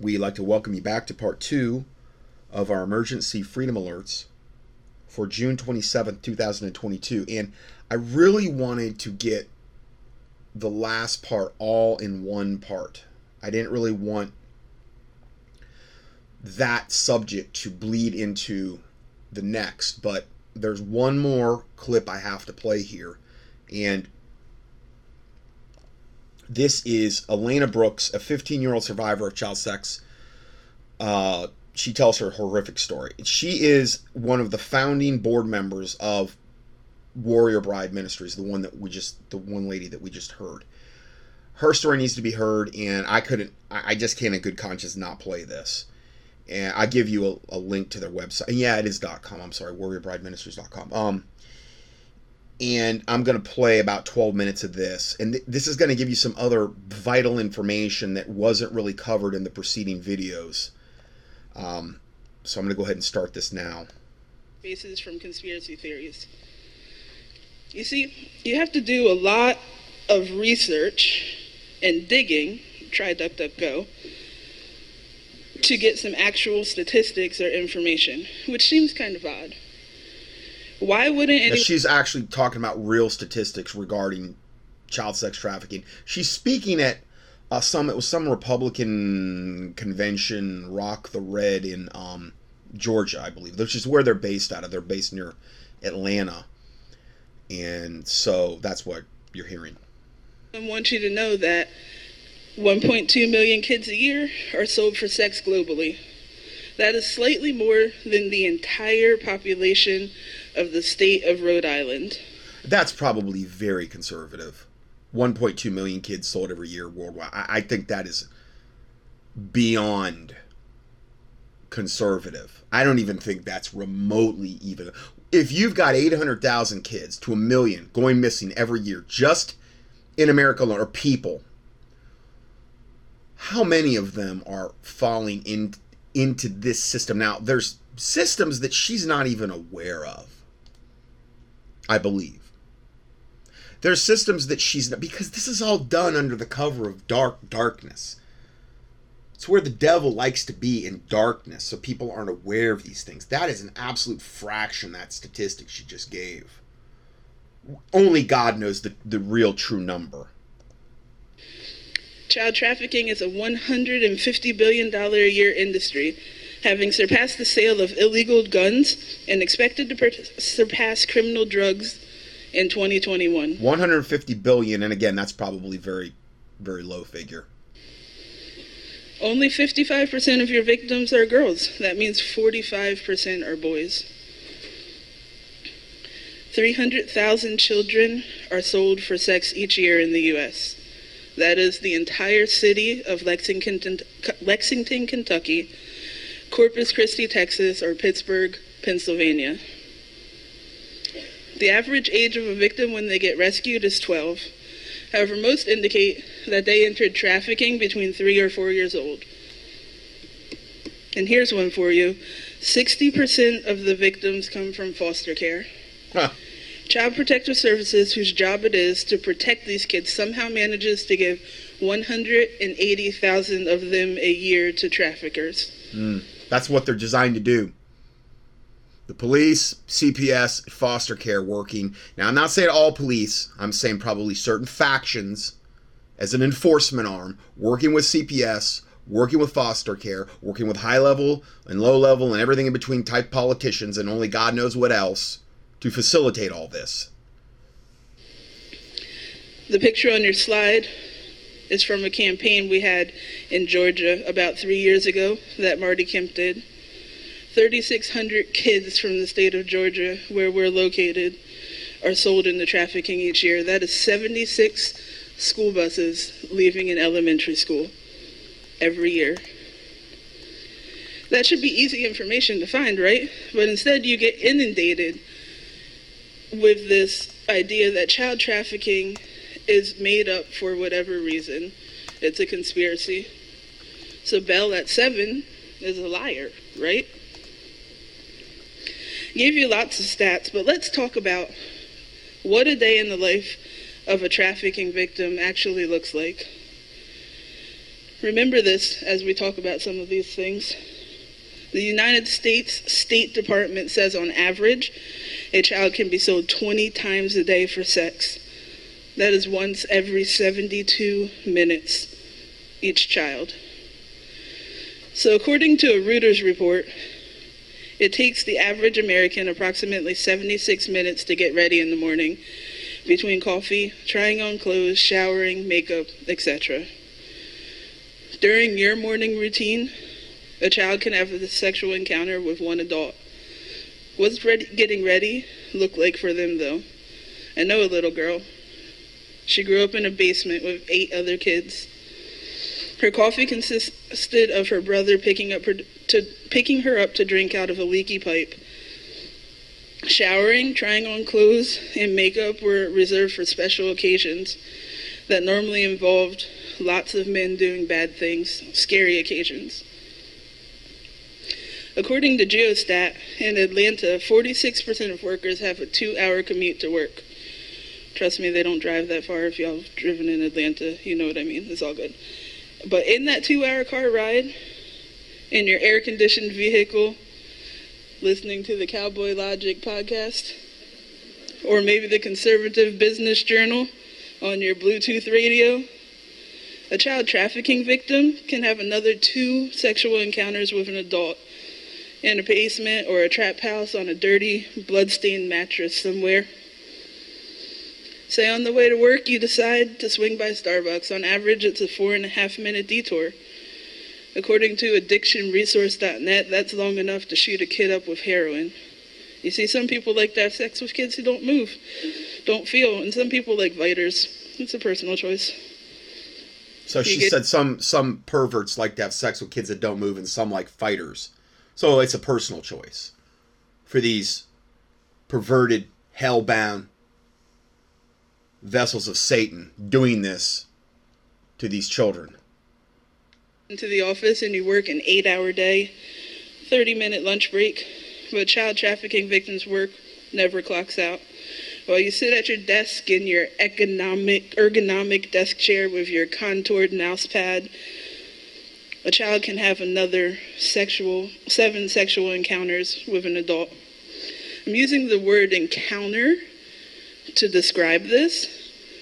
we'd like to welcome you back to part two of our emergency freedom alerts for June 27th, 2022. And I really wanted to get the last part all in one part. I didn't really want that subject to bleed into the next, but there's one more clip I have to play here. And this is Elena Brooks, a 15 year old survivor of child sex. Uh, she tells her horrific story. She is one of the founding board members of Warrior Bride Ministries, the one that we just, the one lady that we just heard. Her story needs to be heard, and I couldn't, I just can't in good conscience not play this. And I give you a, a link to their website. Yeah, it is .com. I'm sorry, warriorbrideministries.com. Um, and I'm going to play about 12 minutes of this. And th- this is going to give you some other vital information that wasn't really covered in the preceding videos. Um, so I'm going to go ahead and start this now. Bases from conspiracy theories. You see, you have to do a lot of research and digging, try DuckDuckGo, to get some actual statistics or information, which seems kind of odd. Why wouldn't she's actually talking about real statistics regarding child sex trafficking. She's speaking at uh, some it was some Republican convention, Rock the Red in um, Georgia, I believe, which is where they're based out of. They're based near Atlanta, and so that's what you're hearing. I want you to know that 1.2 million kids a year are sold for sex globally. That is slightly more than the entire population of the state of Rhode Island. That's probably very conservative. 1.2 million kids sold every year worldwide. I, I think that is beyond conservative. I don't even think that's remotely even. If you've got 800,000 kids to a million going missing every year just in America alone, or people, how many of them are falling in, into this system? Now, there's systems that she's not even aware of. I believe. There's systems that she's not, because this is all done under the cover of dark darkness. It's where the devil likes to be in darkness, so people aren't aware of these things. That is an absolute fraction, that statistic she just gave. Only God knows the, the real true number. Child trafficking is a $150 billion a year industry having surpassed the sale of illegal guns and expected to per- surpass criminal drugs in 2021. 150 billion, and again, that's probably very, very low figure. Only 55% of your victims are girls. That means 45% are boys. 300,000 children are sold for sex each year in the U.S. That is the entire city of Lexington, Lexington, Kentucky, Corpus Christi, Texas, or Pittsburgh, Pennsylvania. The average age of a victim when they get rescued is 12. However, most indicate that they entered trafficking between three or four years old. And here's one for you 60% of the victims come from foster care. Huh. Child Protective Services, whose job it is to protect these kids, somehow manages to give 180,000 of them a year to traffickers. Mm. That's what they're designed to do. The police, CPS, foster care working. Now, I'm not saying all police, I'm saying probably certain factions as an enforcement arm working with CPS, working with foster care, working with high level and low level and everything in between type politicians and only God knows what else to facilitate all this. The picture on your slide is from a campaign we had in Georgia about three years ago that Marty Kemp did. 3,600 kids from the state of Georgia, where we're located, are sold into trafficking each year. That is 76 school buses leaving an elementary school every year. That should be easy information to find, right? But instead, you get inundated with this idea that child trafficking is made up for whatever reason. It's a conspiracy. So Bell at seven is a liar, right? Gave you lots of stats, but let's talk about what a day in the life of a trafficking victim actually looks like. Remember this as we talk about some of these things. The United States State Department says on average, a child can be sold 20 times a day for sex. That is once every 72 minutes, each child. So, according to a Reuters report, it takes the average American approximately 76 minutes to get ready in the morning between coffee, trying on clothes, showering, makeup, etc. During your morning routine, a child can have a sexual encounter with one adult. What's ready, getting ready look like for them, though? I know a little girl. She grew up in a basement with eight other kids. Her coffee consisted of her brother picking up her to picking her up to drink out of a leaky pipe. Showering, trying on clothes, and makeup were reserved for special occasions that normally involved lots of men doing bad things, scary occasions. According to Geostat, in Atlanta, 46% of workers have a two hour commute to work. Trust me, they don't drive that far. If y'all have driven in Atlanta, you know what I mean. It's all good. But in that two hour car ride, in your air conditioned vehicle, listening to the Cowboy Logic podcast, or maybe the Conservative Business Journal on your Bluetooth radio, a child trafficking victim can have another two sexual encounters with an adult in a basement or a trap house on a dirty, blood-stained mattress somewhere. Say on the way to work, you decide to swing by Starbucks. On average, it's a four and a half minute detour. According to addictionresource.net, that's long enough to shoot a kid up with heroin. You see, some people like to have sex with kids who don't move, don't feel, and some people like viters. It's a personal choice. So she get... said some some perverts like to have sex with kids that don't move, and some like fighters. So it's a personal choice for these perverted, hell-bound vessels of Satan doing this to these children. Into the office and you work an eight-hour day, 30-minute lunch break, but child trafficking victims' work never clocks out. While you sit at your desk in your economic, ergonomic desk chair with your contoured mouse pad, a child can have another sexual, seven sexual encounters with an adult. I'm using the word encounter to describe this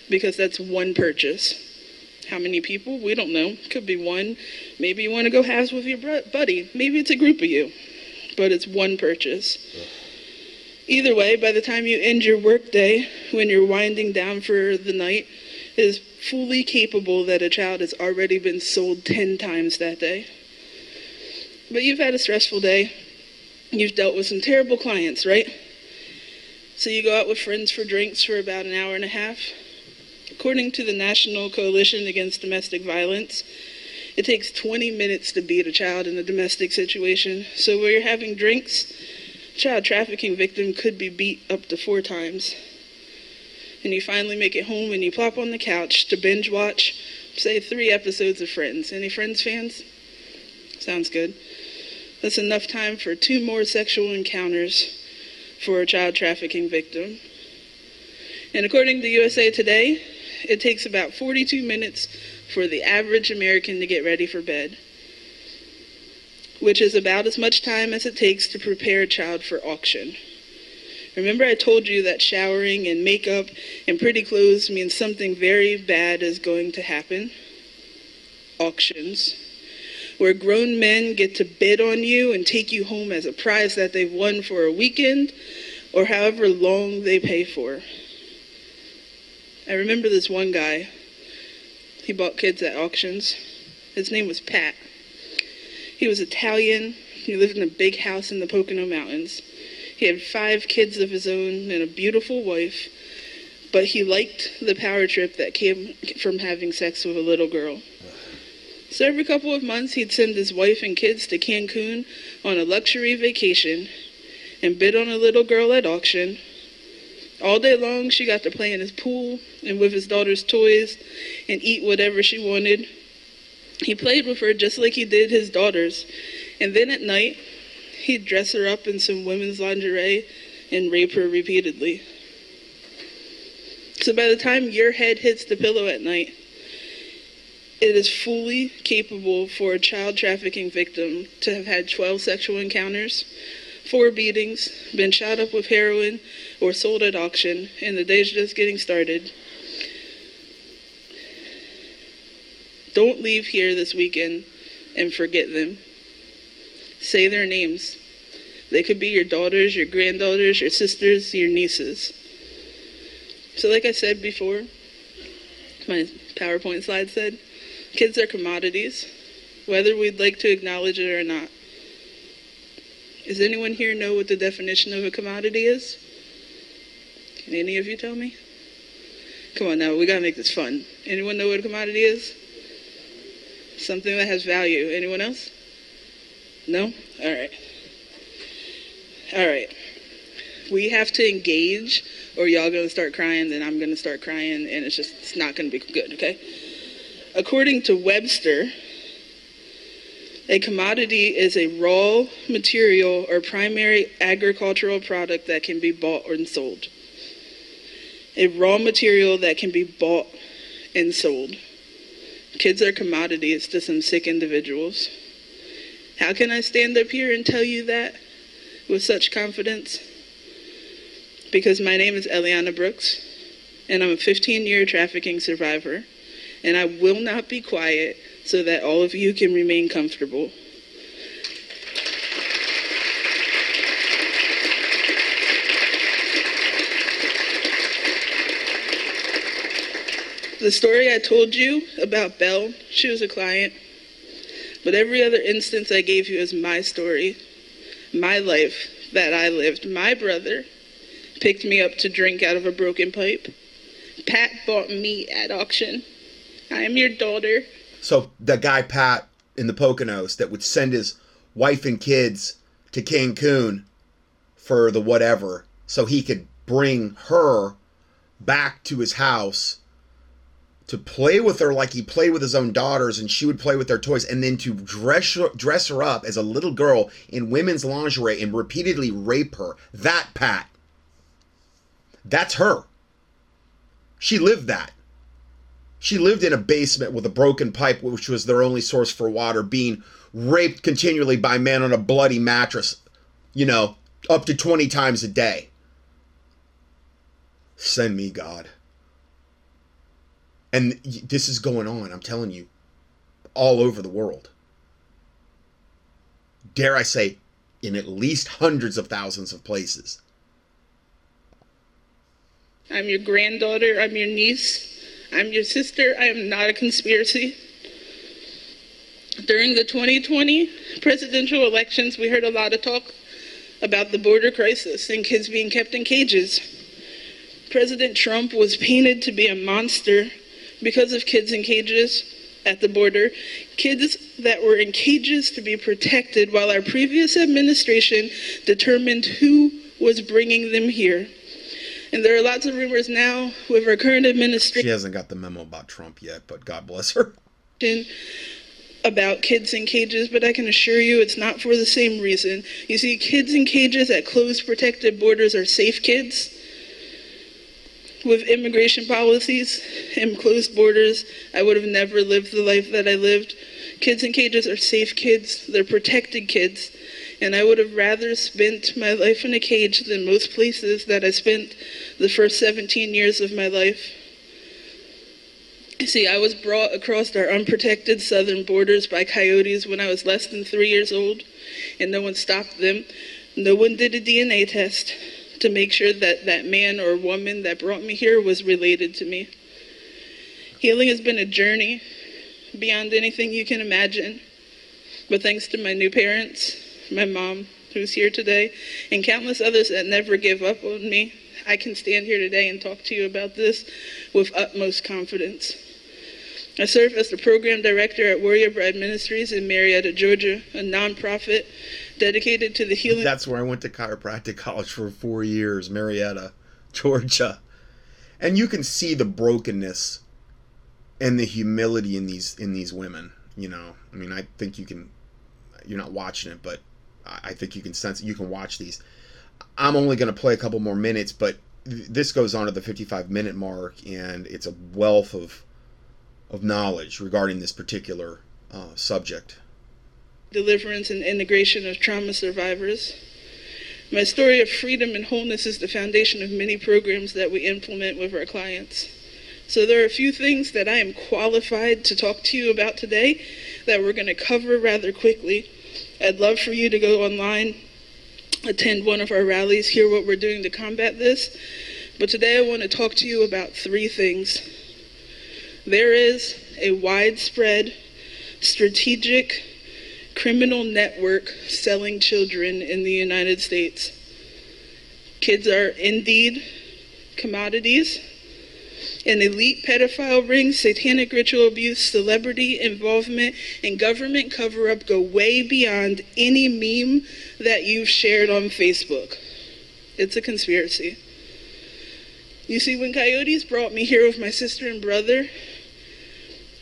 because that's one purchase. How many people? We don't know. Could be one. Maybe you want to go halves with your buddy. Maybe it's a group of you, but it's one purchase. Either way, by the time you end your workday, when you're winding down for the night, is fully capable that a child has already been sold 10 times that day. But you've had a stressful day. You've dealt with some terrible clients, right? So you go out with friends for drinks for about an hour and a half. According to the National Coalition Against Domestic Violence, it takes 20 minutes to beat a child in a domestic situation. So where you're having drinks, child trafficking victim could be beat up to four times. And you finally make it home and you plop on the couch to binge watch, say, three episodes of Friends. Any Friends fans? Sounds good. That's enough time for two more sexual encounters for a child trafficking victim. And according to USA Today, it takes about 42 minutes for the average American to get ready for bed, which is about as much time as it takes to prepare a child for auction. Remember, I told you that showering and makeup and pretty clothes means something very bad is going to happen? Auctions where grown men get to bid on you and take you home as a prize that they've won for a weekend or however long they pay for. I remember this one guy. He bought kids at auctions. His name was Pat. He was Italian. He lived in a big house in the Pocono Mountains. He had five kids of his own and a beautiful wife, but he liked the power trip that came from having sex with a little girl. So every couple of months, he'd send his wife and kids to Cancun on a luxury vacation and bid on a little girl at auction. All day long, she got to play in his pool and with his daughter's toys and eat whatever she wanted. He played with her just like he did his daughters. And then at night, he'd dress her up in some women's lingerie and rape her repeatedly. So by the time your head hits the pillow at night, It is fully capable for a child trafficking victim to have had 12 sexual encounters, four beatings, been shot up with heroin, or sold at auction, and the day's just getting started. Don't leave here this weekend and forget them. Say their names. They could be your daughters, your granddaughters, your sisters, your nieces. So, like I said before, my PowerPoint slide said, kids are commodities, whether we'd like to acknowledge it or not. Does anyone here know what the definition of a commodity is? Can any of you tell me? Come on now, we gotta make this fun. Anyone know what a commodity is? Something that has value. Anyone else? No? All right. All right. We have to engage, or y'all gonna start crying, then I'm gonna start crying, and it's just it's not gonna be good. Okay. According to Webster, a commodity is a raw material or primary agricultural product that can be bought and sold. A raw material that can be bought and sold. Kids are commodities to some sick individuals. How can I stand up here and tell you that with such confidence? Because my name is Eliana Brooks, and I'm a 15 year trafficking survivor, and I will not be quiet so that all of you can remain comfortable. The story I told you about Belle, she was a client. But every other instance I gave you is my story, my life that I lived. My brother picked me up to drink out of a broken pipe. Pat bought me at auction. I am your daughter. So the guy Pat in the Poconos that would send his wife and kids to Cancun for the whatever so he could bring her back to his house to play with her like he played with his own daughters and she would play with their toys and then to dress dress her up as a little girl in women's lingerie and repeatedly rape her. That pat that's her. She lived that she lived in a basement with a broken pipe which was their only source for water being raped continually by men on a bloody mattress you know up to 20 times a day send me god and this is going on, I'm telling you, all over the world. Dare I say, in at least hundreds of thousands of places. I'm your granddaughter. I'm your niece. I'm your sister. I am not a conspiracy. During the 2020 presidential elections, we heard a lot of talk about the border crisis and kids being kept in cages. President Trump was painted to be a monster because of kids in cages at the border, kids that were in cages to be protected while our previous administration determined who was bringing them here. And there are lots of rumors now with our current administration. She hasn't got the memo about Trump yet, but God bless her. About kids in cages, but I can assure you it's not for the same reason. You see, kids in cages at closed protected borders are safe kids with immigration policies and closed borders, I would have never lived the life that I lived. Kids in cages are safe kids, they're protected kids, and I would have rather spent my life in a cage than most places that I spent the first 17 years of my life. See, I was brought across our unprotected southern borders by coyotes when I was less than three years old, and no one stopped them. No one did a DNA test to make sure that that man or woman that brought me here was related to me. Healing has been a journey beyond anything you can imagine. But thanks to my new parents, my mom, who's here today, and countless others that never give up on me, I can stand here today and talk to you about this with utmost confidence. I serve as the program director at Warrior Bride Ministries in Marietta, Georgia, a nonprofit dedicated to the healing. That's where I went to chiropractic college for four years, Marietta, Georgia. And you can see the brokenness and the humility in these in these women. You know, I mean, I think you can. You're not watching it, but I think you can sense. You can watch these. I'm only going to play a couple more minutes, but this goes on to the 55 minute mark, and it's a wealth of of knowledge regarding this particular uh, subject. Deliverance and integration of trauma survivors. My story of freedom and wholeness is the foundation of many programs that we implement with our clients. So, there are a few things that I am qualified to talk to you about today that we're going to cover rather quickly. I'd love for you to go online, attend one of our rallies, hear what we're doing to combat this. But today I want to talk to you about three things. There is a widespread, strategic, criminal network selling children in the United States. Kids are indeed commodities. An elite pedophile ring, satanic ritual abuse, celebrity involvement, and government cover up go way beyond any meme that you've shared on Facebook. It's a conspiracy. You see, when Coyotes brought me here with my sister and brother,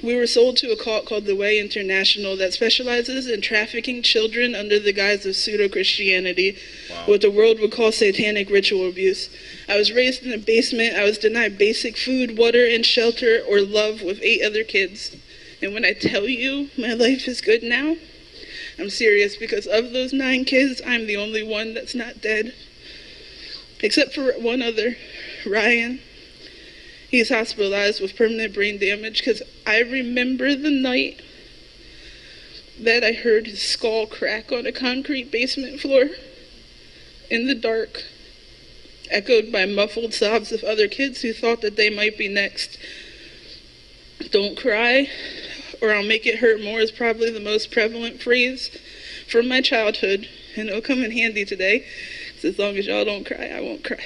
we were sold to a cult called The Way International that specializes in trafficking children under the guise of pseudo Christianity, wow. what the world would call satanic ritual abuse. I was raised in a basement. I was denied basic food, water, and shelter or love with eight other kids. And when I tell you my life is good now, I'm serious because of those nine kids, I'm the only one that's not dead. Except for one other, Ryan. He's hospitalized with permanent brain damage because I remember the night that I heard his skull crack on a concrete basement floor in the dark, echoed by muffled sobs of other kids who thought that they might be next. Don't cry, or I'll make it hurt more is probably the most prevalent phrase from my childhood, and it'll come in handy today. As long as y'all don't cry, I won't cry.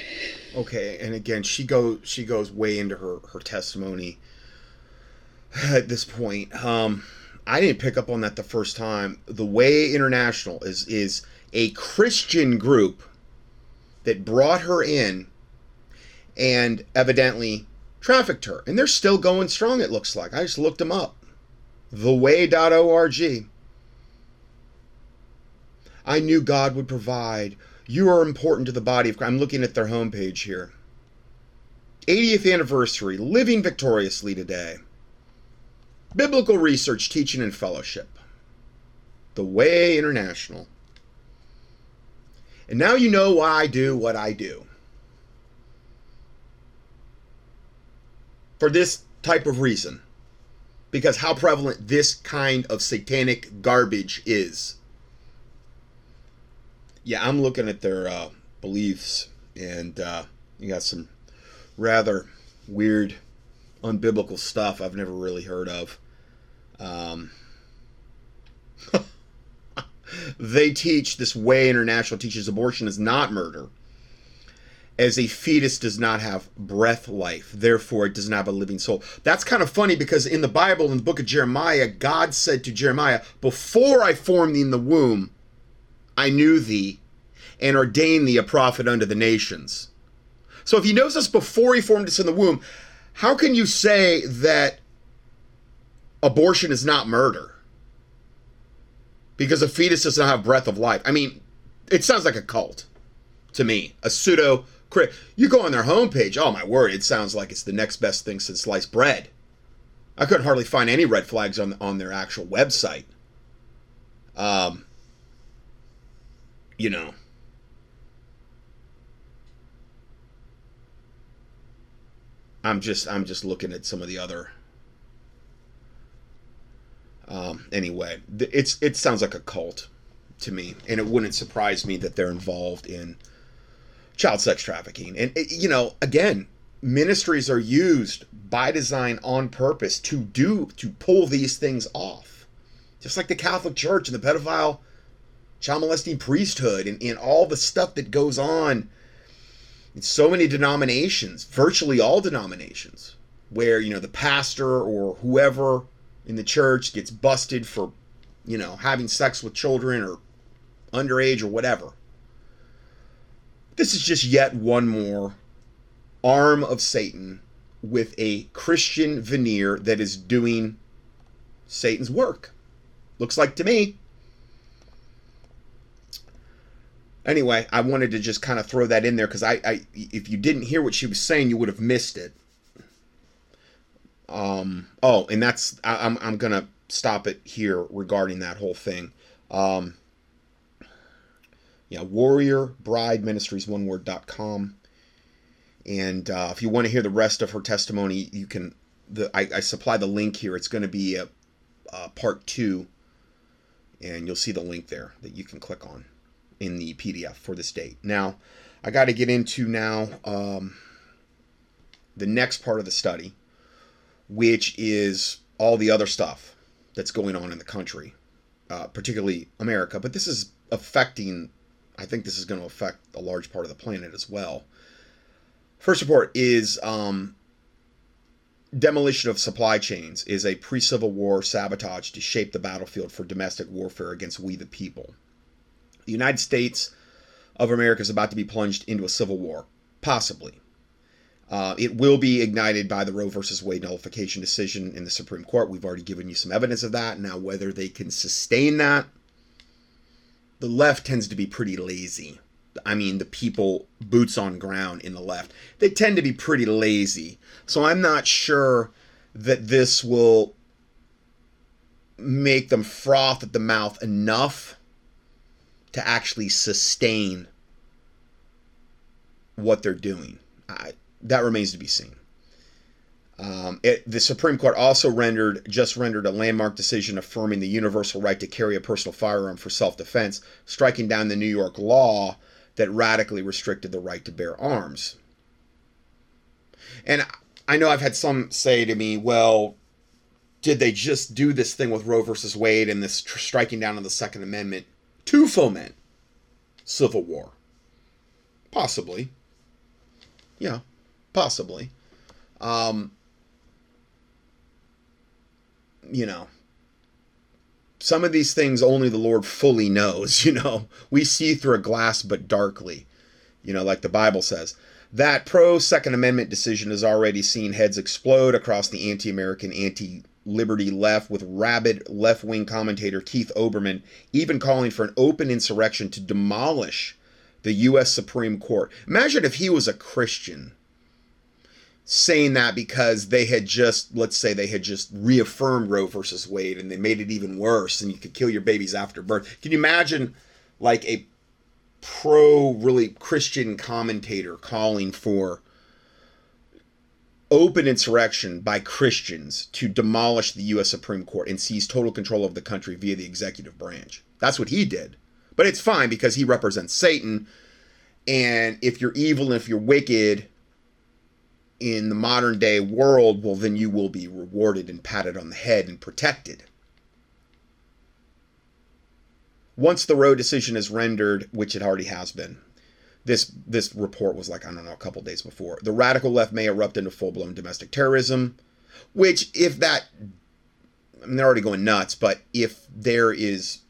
Okay, and again, she goes she goes way into her her testimony at this point. Um, I didn't pick up on that the first time. The Way International is is a Christian group that brought her in and evidently trafficked her, and they're still going strong. It looks like I just looked them up. Theway.org. I knew God would provide you are important to the body of Christ. I'm looking at their homepage here. 80th anniversary, living victoriously today. Biblical research, teaching, and fellowship. The Way International. And now you know why I do what I do. For this type of reason. Because how prevalent this kind of satanic garbage is yeah, I'm looking at their uh, beliefs, and uh, you got some rather weird, unbiblical stuff I've never really heard of. Um, they teach this way international teaches abortion is not murder as a fetus does not have breath life therefore it does not have a living soul that's kind of funny because in the bible in the book of jeremiah god said to jeremiah before i formed thee in the womb I knew thee and ordained thee a prophet unto the nations. So if he knows us before he formed us in the womb, how can you say that abortion is not murder? Because a fetus does not have breath of life. I mean, it sounds like a cult to me. A pseudo you go on their homepage, oh my word, it sounds like it's the next best thing since sliced bread. I couldn't hardly find any red flags on on their actual website. Um, you know. I'm just I'm just looking at some of the other um, anyway, it's it sounds like a cult to me, and it wouldn't surprise me that they're involved in child sex trafficking. And it, you know, again, ministries are used by design on purpose to do to pull these things off, just like the Catholic Church and the pedophile child molesting priesthood and, and all the stuff that goes on in so many denominations, virtually all denominations, where, you know, the pastor or whoever in the church gets busted for, you know, having sex with children or underage or whatever. This is just yet one more arm of Satan with a Christian veneer that is doing Satan's work. Looks like to me. Anyway, I wanted to just kind of throw that in there because I, I, if you didn't hear what she was saying, you would have missed it. Um, oh, and that's I, I'm I'm gonna stop it here regarding that whole thing. Um, yeah, Warrior Bride Ministries, one word dot com. And uh, if you want to hear the rest of her testimony, you can. The I, I supply the link here. It's going to be a, a part two, and you'll see the link there that you can click on in the PDF for this date. Now, I got to get into now um, the next part of the study, which is all the other stuff that's going on in the country, uh, particularly America. But this is affecting I think this is going to affect a large part of the planet as well. First report is um, demolition of supply chains is a pre-Civil War sabotage to shape the battlefield for domestic warfare against we the people. The United States of America is about to be plunged into a civil war, possibly. Uh, it will be ignited by the Roe versus Wade nullification decision in the Supreme Court. We've already given you some evidence of that. Now, whether they can sustain that the left tends to be pretty lazy. I mean, the people boots on ground in the left, they tend to be pretty lazy. So I'm not sure that this will make them froth at the mouth enough to actually sustain what they're doing. I, that remains to be seen. Um, it, the Supreme Court also rendered just rendered a landmark decision affirming the universal right to carry a personal firearm for self-defense, striking down the New York law that radically restricted the right to bear arms. And I know I've had some say to me, "Well, did they just do this thing with Roe versus Wade and this striking down of the Second Amendment to foment civil war?" Possibly. Yeah, possibly. Um, you know, some of these things only the Lord fully knows, you know. We see through a glass but darkly, you know, like the Bible says. That pro Second Amendment decision has already seen heads explode across the anti American, anti liberty left, with rabid left wing commentator Keith Olbermann, even calling for an open insurrection to demolish the U.S. Supreme Court. Imagine if he was a Christian saying that because they had just let's say they had just reaffirmed Roe versus Wade and they made it even worse and you could kill your babies after birth. Can you imagine like a pro really Christian commentator calling for open insurrection by Christians to demolish the US Supreme Court and seize total control of the country via the executive branch. That's what he did. But it's fine because he represents Satan and if you're evil and if you're wicked in the modern day world, well, then you will be rewarded and patted on the head and protected. Once the Roe decision is rendered, which it already has been, this this report was like I don't know a couple days before. The radical left may erupt into full blown domestic terrorism, which if that I mean, they're already going nuts, but if there is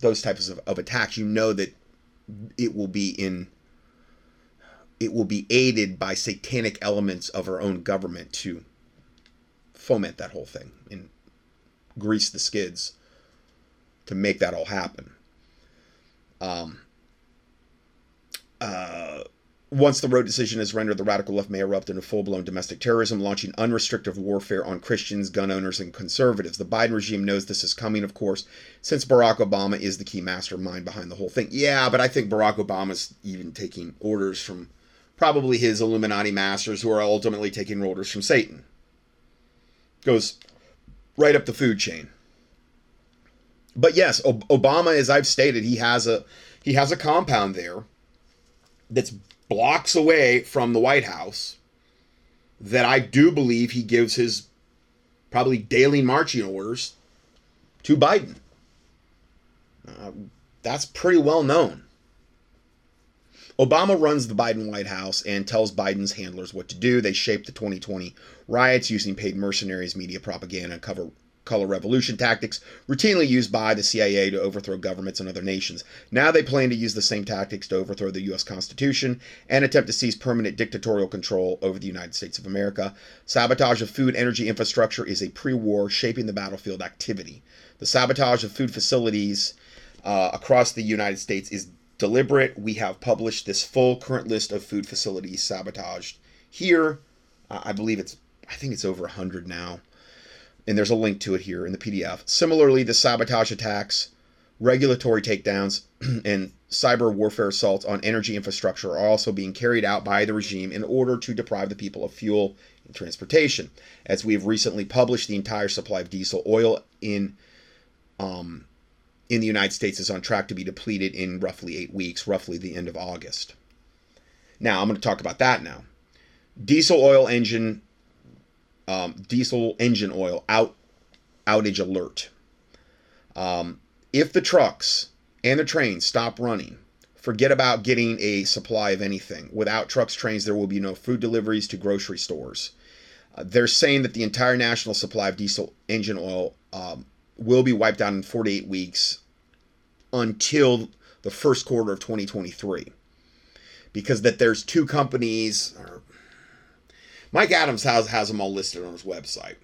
those types of, of attacks, you know that it will be in it will be aided by satanic elements of our own government to foment that whole thing and grease the skids to make that all happen. Um, uh, once the Roe decision is rendered, the radical left may erupt into full blown domestic terrorism, launching unrestricted warfare on Christians, gun owners, and conservatives. The Biden regime knows this is coming, of course, since Barack Obama is the key mastermind behind the whole thing. Yeah, but I think Barack Obama's even taking orders from probably his Illuminati masters who are ultimately taking orders from Satan. Goes right up the food chain. But yes, Obama, as I've stated, he has a he has a compound there that's blocks away from the White House that I do believe he gives his probably daily marching orders to Biden. Uh, that's pretty well known. Obama runs the Biden White House and tells Biden's handlers what to do. They shape the 2020 riots using paid mercenaries, media propaganda, cover color revolution tactics routinely used by the CIA to overthrow governments in other nations. Now they plan to use the same tactics to overthrow the U.S. Constitution and attempt to seize permanent dictatorial control over the United States of America. Sabotage of food energy infrastructure is a pre war shaping the battlefield activity. The sabotage of food facilities uh, across the United States is deliberate. We have published this full current list of food facilities sabotaged here. Uh, I believe it's I think it's over 100 now. And there's a link to it here in the PDF. Similarly, the sabotage attacks, regulatory takedowns, and cyber warfare assaults on energy infrastructure are also being carried out by the regime in order to deprive the people of fuel and transportation. As we have recently published, the entire supply of diesel oil in um, in the United States is on track to be depleted in roughly eight weeks, roughly the end of August. Now, I'm going to talk about that now. Diesel oil engine, um, diesel engine oil out outage alert. Um, if the trucks and the trains stop running, forget about getting a supply of anything. Without trucks, trains, there will be no food deliveries to grocery stores. Uh, they're saying that the entire national supply of diesel engine oil um, will be wiped out in 48 weeks until the first quarter of 2023 because that there's two companies Mike Adams has has them all listed on his website.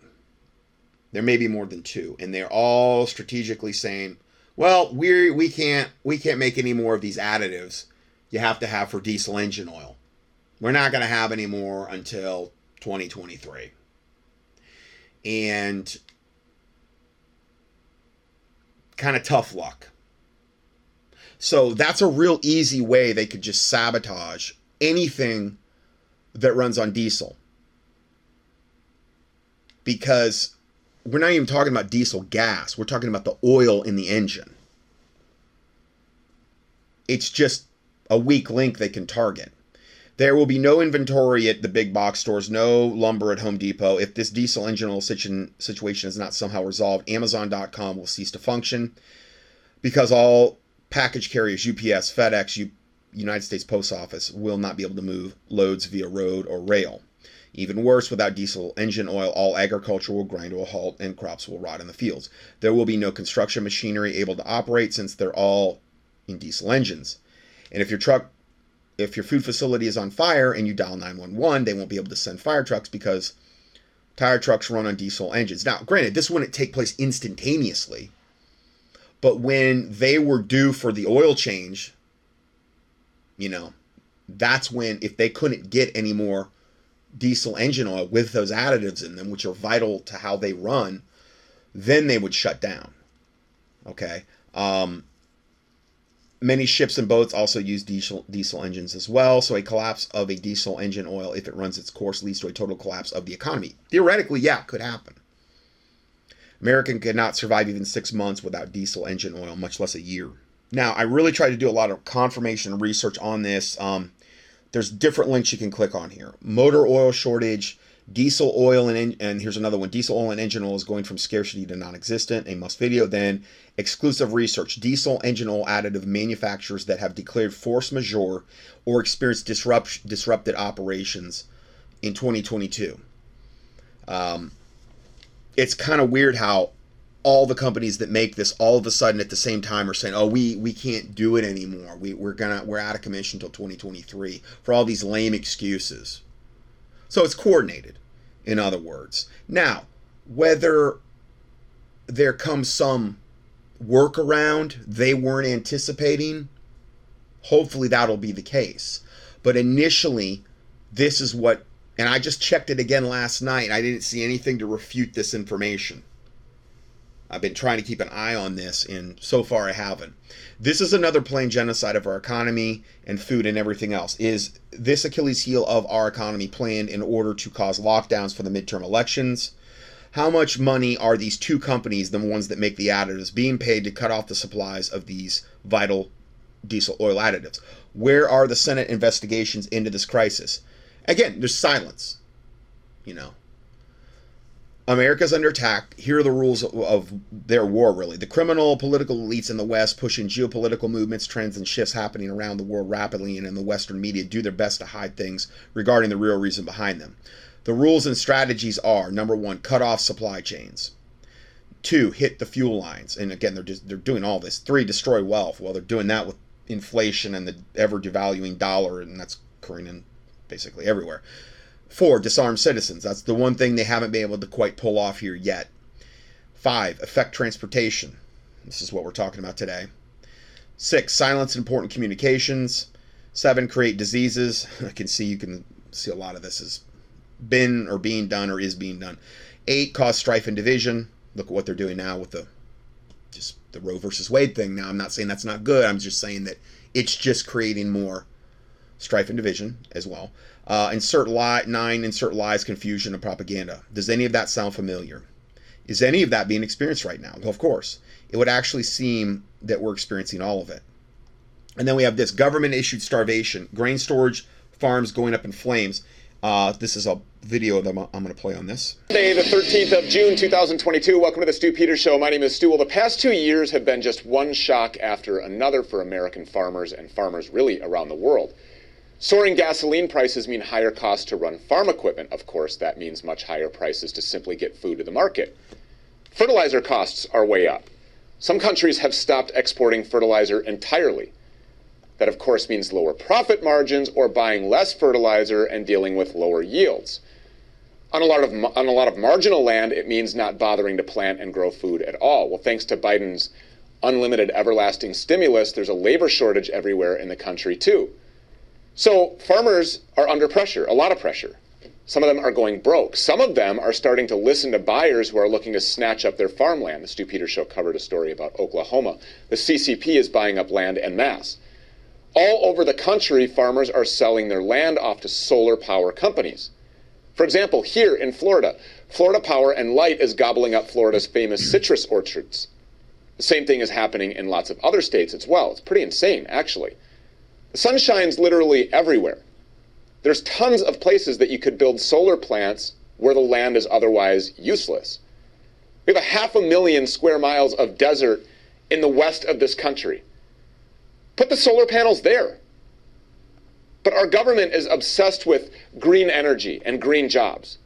There may be more than two and they're all strategically saying, "Well, we we can't we can't make any more of these additives you have to have for diesel engine oil. We're not going to have any more until 2023." And kind of tough luck. So that's a real easy way they could just sabotage anything that runs on diesel. Because we're not even talking about diesel gas, we're talking about the oil in the engine. It's just a weak link they can target. There will be no inventory at the big box stores, no lumber at Home Depot. If this diesel engine situation is not somehow resolved, Amazon.com will cease to function because all package carriers, UPS, FedEx, United States Post Office, will not be able to move loads via road or rail. Even worse, without diesel engine oil, all agriculture will grind to a halt and crops will rot in the fields. There will be no construction machinery able to operate since they're all in diesel engines. And if your truck if your food facility is on fire and you dial 911, they won't be able to send fire trucks because tire trucks run on diesel engines. Now, granted, this wouldn't take place instantaneously, but when they were due for the oil change, you know, that's when, if they couldn't get any more diesel engine oil with those additives in them, which are vital to how they run, then they would shut down. Okay. Um, Many ships and boats also use diesel, diesel engines as well, so a collapse of a diesel engine oil, if it runs its course, leads to a total collapse of the economy. Theoretically, yeah, could happen. American could not survive even six months without diesel engine oil, much less a year. Now, I really tried to do a lot of confirmation research on this. Um, there's different links you can click on here. Motor oil shortage, diesel oil and and here's another one. Diesel oil and engine oil is going from scarcity to non-existent a must video. Then exclusive research diesel engine oil additive manufacturers that have declared force majeure or experienced disrupt disrupted operations in 2022 um, it's kind of weird how all the companies that make this all of a sudden at the same time are saying oh we we can't do it anymore we, we're gonna we're out of commission until 2023 for all these lame excuses so it's coordinated, in other words. Now, whether there comes some workaround they weren't anticipating, hopefully that'll be the case. But initially, this is what, and I just checked it again last night. I didn't see anything to refute this information. I've been trying to keep an eye on this, and so far I haven't. This is another plain genocide of our economy and food and everything else. Is this Achilles heel of our economy planned in order to cause lockdowns for the midterm elections? How much money are these two companies, the ones that make the additives, being paid to cut off the supplies of these vital diesel oil additives? Where are the Senate investigations into this crisis? Again, there's silence. You know, America's under attack. Here are the rules of, of, their war, really. The criminal political elites in the West pushing geopolitical movements, trends, and shifts happening around the world rapidly, and in the Western media do their best to hide things regarding the real reason behind them. The rules and strategies are number one, cut off supply chains. Two, hit the fuel lines. And again, they're just, they're doing all this. Three, destroy wealth. Well, they're doing that with inflation and the ever devaluing dollar, and that's occurring in basically everywhere. Four, disarm citizens. That's the one thing they haven't been able to quite pull off here yet. Five, affect transportation. This is what we're talking about today. Six, silence important communications. Seven, create diseases. I can see you can see a lot of this is been or being done or is being done. Eight, cause strife and division. Look at what they're doing now with the just the Roe versus Wade thing. Now, I'm not saying that's not good. I'm just saying that it's just creating more strife and division as well. Uh, insert lie nine. Insert lies, confusion, and propaganda. Does any of that sound familiar? Is any of that being experienced right now? Well, of course. It would actually seem that we're experiencing all of it. And then we have this government issued starvation, grain storage farms going up in flames. Uh, this is a video that I'm, I'm going to play on this. Monday, the 13th of June, 2022. Welcome to the Stu Peters Show. My name is Stu. Well, the past two years have been just one shock after another for American farmers and farmers really around the world. Soaring gasoline prices mean higher costs to run farm equipment. Of course, that means much higher prices to simply get food to the market. Fertilizer costs are way up. Some countries have stopped exporting fertilizer entirely. That, of course, means lower profit margins or buying less fertilizer and dealing with lower yields. On a, lot of, on a lot of marginal land, it means not bothering to plant and grow food at all. Well, thanks to Biden's unlimited everlasting stimulus, there's a labor shortage everywhere in the country, too. So farmers are under pressure, a lot of pressure. Some of them are going broke. Some of them are starting to listen to buyers who are looking to snatch up their farmland. The Stu Peters Show covered a story about Oklahoma. The CCP is buying up land en masse. All over the country, farmers are selling their land off to solar power companies. For example, here in Florida, Florida Power and Light is gobbling up Florida's famous citrus orchards. The same thing is happening in lots of other states as well. It's pretty insane, actually. The sun shines literally everywhere. There's tons of places that you could build solar plants where the land is otherwise useless. We have a half a million square miles of desert in the west of this country. Put the solar panels there. But our government is obsessed with green energy and green jobs.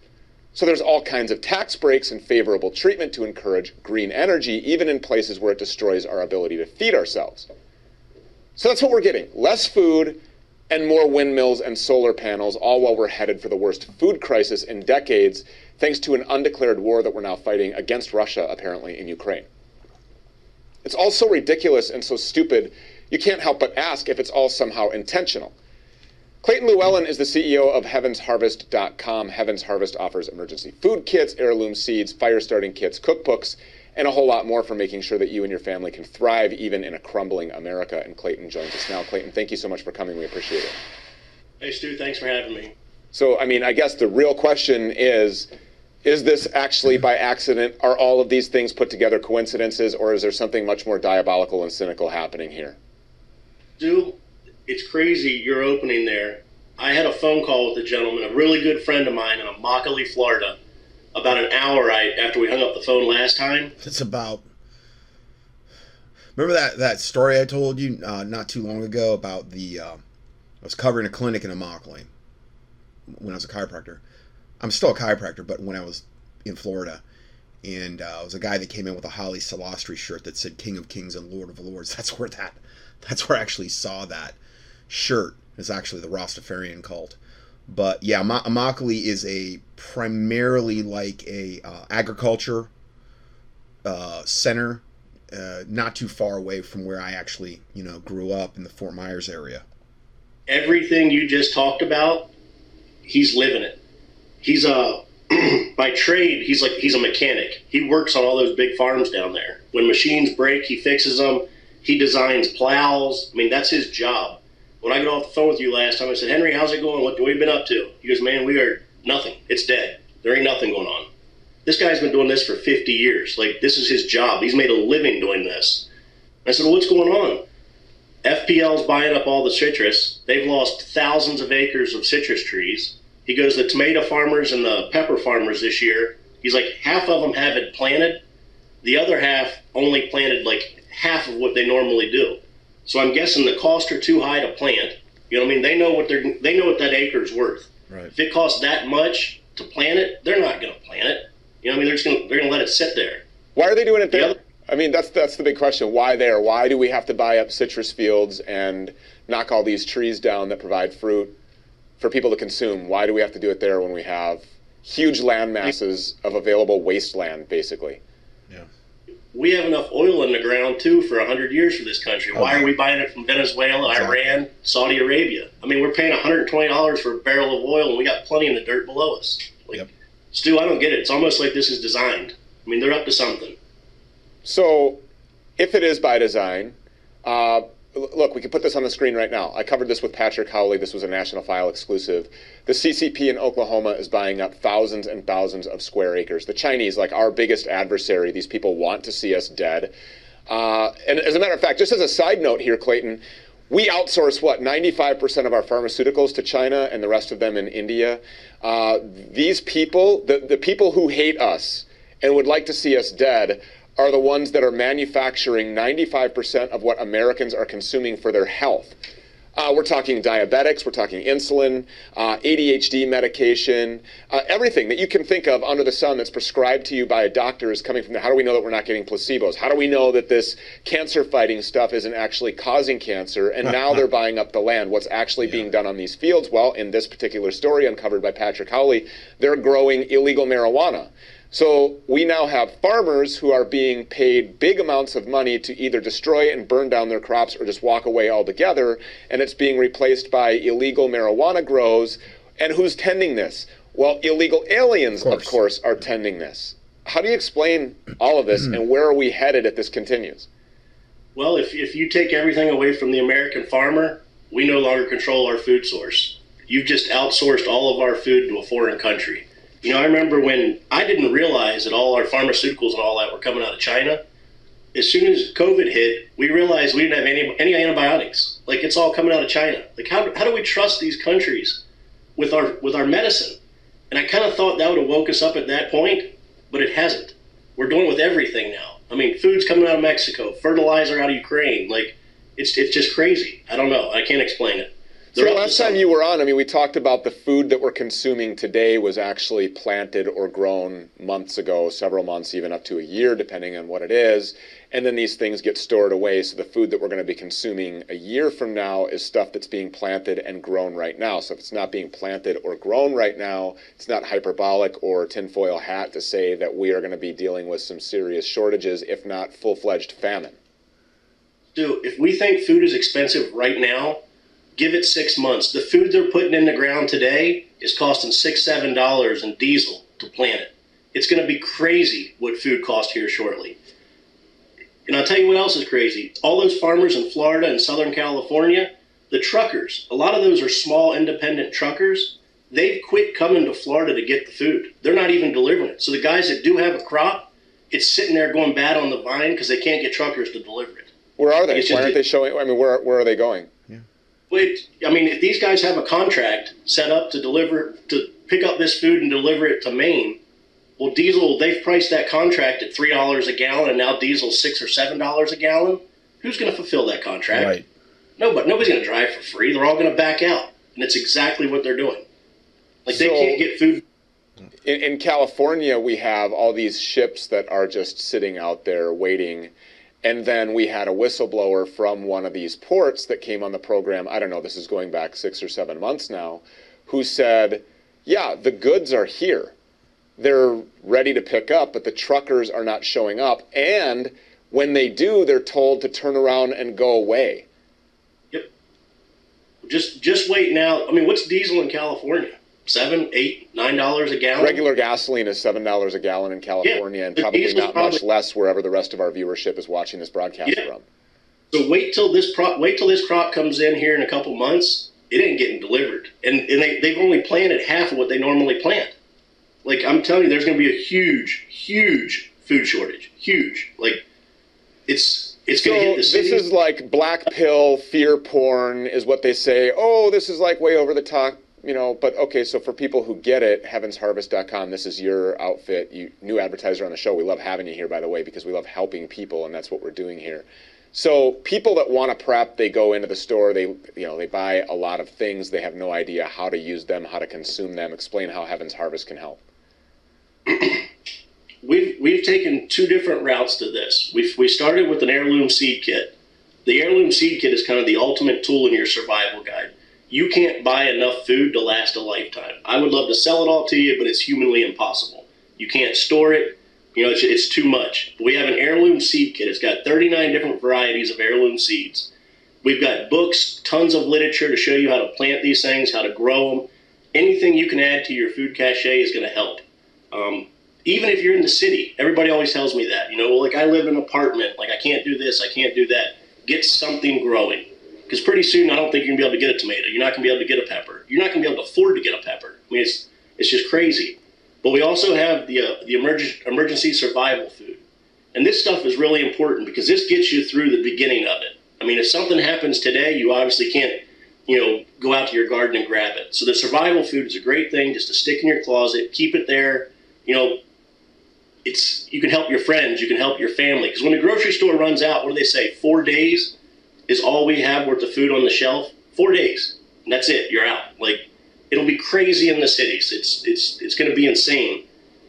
So there's all kinds of tax breaks and favorable treatment to encourage green energy, even in places where it destroys our ability to feed ourselves. So that's what we're getting less food and more windmills and solar panels, all while we're headed for the worst food crisis in decades, thanks to an undeclared war that we're now fighting against Russia, apparently, in Ukraine. It's all so ridiculous and so stupid you can't help but ask if it's all somehow intentional. Clayton Llewellyn is the CEO of HeavensHarvest.com. Heavens Harvest offers emergency food kits, heirloom seeds, fire starting kits, cookbooks, and a whole lot more for making sure that you and your family can thrive even in a crumbling America. And Clayton joins us now. Clayton, thank you so much for coming. We appreciate it. Hey, Stu, thanks for having me. So, I mean, I guess the real question is is this actually by accident? Are all of these things put together coincidences, or is there something much more diabolical and cynical happening here? Stu, it's crazy you're opening there. I had a phone call with a gentleman, a really good friend of mine in Immokalee, Florida, about an hour right after we hung up the phone last time. It's about. Remember that, that story I told you uh, not too long ago about the. Uh, I was covering a clinic in Immokalee when I was a chiropractor. I'm still a chiropractor, but when I was in Florida, and uh, it was a guy that came in with a Haile Selassie shirt that said "King of Kings and Lord of Lords." That's where that that's where I actually saw that shirt. It's actually the Rastafarian cult. But yeah, Immokalee is a primarily like a uh, agriculture uh, center, uh, not too far away from where I actually you know grew up in the Fort Myers area. Everything you just talked about, he's living it. He's a by trade, he's like he's a mechanic. He works on all those big farms down there. When machines break, he fixes them he designs plows. I mean, that's his job. When I got off the phone with you last time, I said, Henry, how's it going? What, have you been up to? He goes, man, we are nothing. It's dead. There ain't nothing going on. This guy's been doing this for 50 years. Like, this is his job. He's made a living doing this. I said, well, what's going on? FPL's buying up all the citrus. They've lost thousands of acres of citrus trees. He goes, the tomato farmers and the pepper farmers this year, he's like, half of them have it planted. The other half only planted like half of what they normally do. So I'm guessing the costs are too high to plant. You know what I mean? They know what they're they know what that acre's worth. Right. If it costs that much to plant it, they're not going to plant it. You know what I mean? They're just going they're going to let it sit there. Why are they doing it there? The I mean, that's that's the big question. Why there? Why do we have to buy up citrus fields and knock all these trees down that provide fruit for people to consume? Why do we have to do it there when we have huge land masses of available wasteland, basically? We have enough oil in the ground too for 100 years for this country. Why Okay. are we buying it from Venezuela, Exactly. Iran, Saudi Arabia? I mean, we're paying $120 for a barrel of oil and we got plenty in the dirt below us. Like, Yep. Stu, I don't get it. It's almost like this is designed. I mean, they're up to something. So, if it is by design, uh, look, we can put this on the screen right now. I covered this with Patrick Howley. This was a National File exclusive. The CCP in Oklahoma is buying up thousands and thousands of square acres. The Chinese, like our biggest adversary, these people want to see us dead. Uh, and as a matter of fact, just as a side note here, Clayton, we outsource what 95% of our pharmaceuticals to China and the rest of them in India. Uh, these people, the, the people who hate us and would like to see us dead, are the ones that are manufacturing 95% of what Americans are consuming for their health. Uh, we're talking diabetics, we're talking insulin, uh, ADHD medication, uh, everything that you can think of under the sun that's prescribed to you by a doctor is coming from there. How do we know that we're not getting placebos? How do we know that this cancer fighting stuff isn't actually causing cancer? And now they're buying up the land. What's actually being done on these fields? Well, in this particular story uncovered by Patrick Howley, they're growing illegal marijuana. So we now have farmers who are being paid big amounts of money to either destroy and burn down their crops or just walk away altogether, and it's being replaced by illegal marijuana grows. And who's tending this? Well, illegal aliens, of course. course, are tending this. How do you explain all of this, and where are we headed if this continues? Well, if, if you take everything away from the American farmer, we no longer control our food source. You've just outsourced all of our food to a foreign country. You know, I remember when I didn't realize that all our pharmaceuticals and all that were coming out of China. As soon as COVID hit, we realized we didn't have any, any antibiotics. Like it's all coming out of China. Like how, how do we trust these countries with our with our medicine? And I kind of thought that would have woke us up at that point, but it hasn't. We're doing it with everything now. I mean, food's coming out of Mexico, fertilizer out of Ukraine. Like it's it's just crazy. I don't know. I can't explain it. So They're up to last time you were on, I mean, we talked about the food that we're consuming today was actually planted or grown months ago, several months, even up to a year, depending on what it is. And then these things get stored away. So the food that we're going to be consuming a year from now is stuff that's being planted and grown right now. So if it's not being planted or grown right now, it's not hyperbolic or tinfoil hat to say that we are going to be dealing with some serious shortages, if not full fledged famine. Dude, if we think food is expensive right now, give it six months. The food they're putting in the ground today is costing six, seven dollars in diesel to plant it. It's going to be crazy what food costs here shortly. And I'll tell you what else is crazy. All those farmers in Florida and Southern California, the truckers, a lot of those are small independent truckers. They've quit coming to Florida to get the food. They're not even delivering it. So the guys that do have a crop, it's sitting there going bad on the vine because they can't get truckers to deliver it. Where are they? Why aren't they showing? I mean, where, where are they going? Wait, I mean, if these guys have a contract set up to deliver, to pick up this food and deliver it to Maine, well, diesel, they've priced that contract at $3 a gallon, and now diesel's 6 or $7 a gallon. Who's going to fulfill that contract? Right. Nobody. Nobody's going to drive for free. They're all going to back out. And it's exactly what they're doing. Like, they So- can't get food. In, in California, we have all these ships that are just sitting out there waiting. And then we had a whistleblower from one of these ports that came on the program. I don't know, this is going back six or seven months now, who said, Yeah, the goods are here. They're ready to pick up, but the truckers are not showing up. And when they do, they're told to turn around and go away. Yep. Just just wait now. I mean, what's diesel in California? Seven, eight, nine dollars a gallon? Regular gasoline is seven dollars a gallon in California, and probably not much less wherever the rest of our viewership is watching this broadcast Yeah. from. So wait till this crop wait till this crop comes in here in a couple months. It ain't getting delivered, and and they they've only planted half of what they normally plant. Like I'm telling you, there's going to be a huge, huge food shortage. Huge. Like it's it's So going to hit the this is like black pill fear porn, is what they say. Oh, this is like way over the top, you know. But okay, so for people who get it, heavensharvest.com. This is your outfit. You new advertiser on the show. We love having you here, by the way, because we love helping people, and that's what we're doing here. So people that want to prep, they go into the store. They you know they buy a lot of things. They have no idea how to use them, how to consume them. Explain how Heaven's Harvest can help. we've we've taken two different routes to this. We we started with an heirloom seed kit. The heirloom seed kit is kind of the ultimate tool in your survival guide. You can't buy enough food to last a lifetime. I would love to sell it all to you, but it's humanly impossible. You can't store it. You know, it's, it's too much. We have an heirloom seed kit. It's got 39 different varieties of heirloom seeds. We've got books, tons of literature to show you how to plant these things, how to grow them. Anything you can add to your food cache is going to help. Um, even if you're in the city, everybody always tells me that. You know, like I live in an apartment, like I can't do this, I can't do that. Get something growing. Because pretty soon, I don't think you're going to be able to get a tomato. You're not going to be able to get a pepper. You're not going to be able to afford to get a pepper. I mean, it's, it's just crazy. But we also have the, uh, the emerg- emergency survival food. And this stuff is really important because this gets you through the beginning of it. I mean, if something happens today, you obviously can't, you know, go out to your garden and grab it. So the survival food is a great thing just to stick in your closet, keep it there. You know, it's you can help your friends, you can help your family. Because when the grocery store runs out, what do they say? Four days is all we have worth of food on the shelf. Four days, that's it. You're out. Like it'll be crazy in the cities. It's it's it's going to be insane.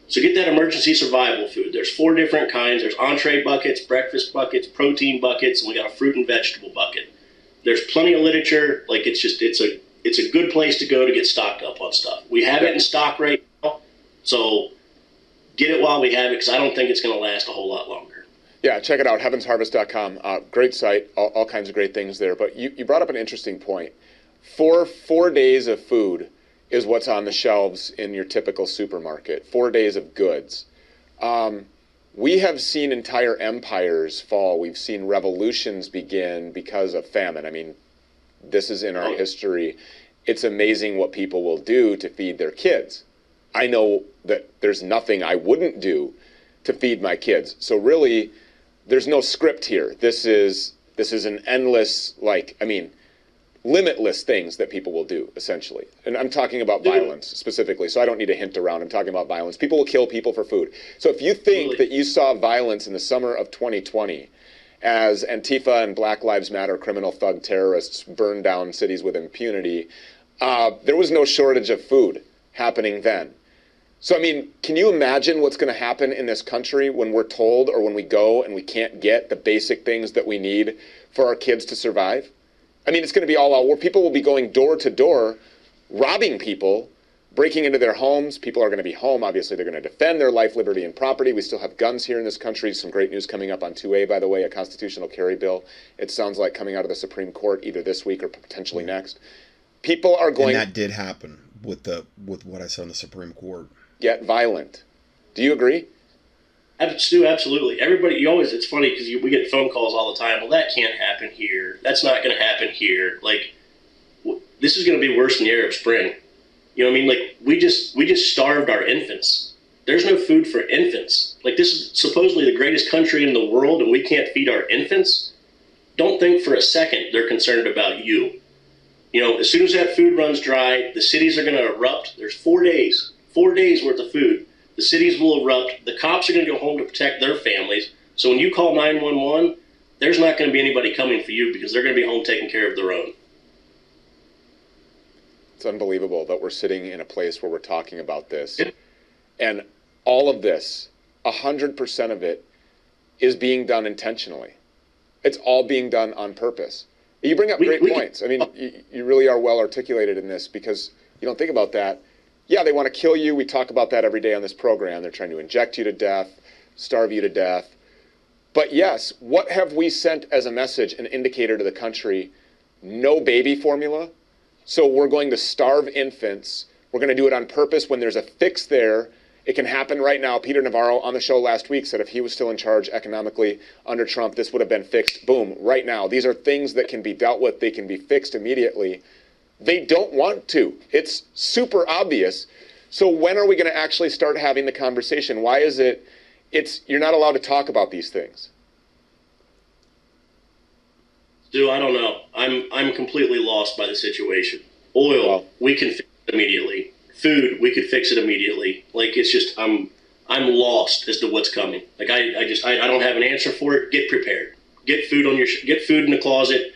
So get that emergency survival food. There's four different kinds. There's entree buckets, breakfast buckets, protein buckets, and we got a fruit and vegetable bucket. There's plenty of literature. Like it's just it's a it's a good place to go to get stocked up on stuff. We have it in stock right now, so get it while we have it because I don't think it's going to last a whole lot longer. Yeah, check it out, heavensharvest.com. Uh, great site, all, all kinds of great things there. But you, you brought up an interesting point. Four four days of food is what's on the shelves in your typical supermarket. Four days of goods. Um, we have seen entire empires fall. We've seen revolutions begin because of famine. I mean, this is in our history. It's amazing what people will do to feed their kids. I know that there's nothing I wouldn't do to feed my kids. So really, there's no script here. This is this is an endless, like, I mean, limitless things that people will do essentially. And i'm talking about violence specifically so i don't need to hint around. I'm talking about violence. People will kill people for food. So if you think that you saw violence in the summer of 2020 as antifa and black lives matter criminal thug terrorists burned down cities with impunity uh, there was no shortage of food happening then so i mean can you imagine what's going to happen in this country when we're told or when we go and we can't get the basic things that we need for our kids to survive I mean, it's going to be all out where people will be going door to door, robbing people, breaking into their homes. People are going to be home. Obviously, they're going to defend their life, liberty, and property. We still have guns here in this country. Some great news coming up on 2A, by the way, a constitutional carry bill. It sounds like coming out of the Supreme Court either this week or potentially next. People are going. And that did happen with the with what I saw in the Supreme Court. Get violent. Do you agree? Absolutely. Everybody, you always, it's funny because we get phone calls all the time. Well, that can't happen here. That's not going to happen here. Like, w- this is going to be worse than the Arab Spring. You know what I mean? Like, we just, we just starved our infants. There's no food for infants. Like, this is supposedly the greatest country in the world, and we can't feed our infants. Don't think for a second they're concerned about you. You know, as soon as that food runs dry, the cities are going to erupt. There's four days, four days worth of food the cities will erupt. The cops are going to go home to protect their families. So when you call 911, there's not going to be anybody coming for you because they're going to be home taking care of their own. It's unbelievable that we're sitting in a place where we're talking about this. And all of this, 100% of it, is being done intentionally. It's all being done on purpose. You bring up We- great we- points. I mean, you, you really are well articulated in this because you don't think about that. Yeah, they want to kill you. We talk about that every day on this program. They're trying to inject you to death, starve you to death. But yes, what have we sent as a message, an indicator to the country? No baby formula. So we're going to starve infants. We're going to do it on purpose when there's a fix there. It can happen right now. Peter Navarro on the show last week said if he was still in charge economically under Trump, this would have been fixed. Boom, right now. These are things that can be dealt with, they can be fixed immediately. They don't want to. It's super obvious. So when are we going to actually start having the conversation? Why is it it's you're not allowed to talk about these things? Stu, I don't know. I'm I'm completely lost by the situation. Oil, we can fix it immediately. Food, we could fix it immediately. Like it's just I'm I'm lost as to what's coming. Like I, I just I, I don't have an answer for it. Get prepared. Get food on your get food in the closet.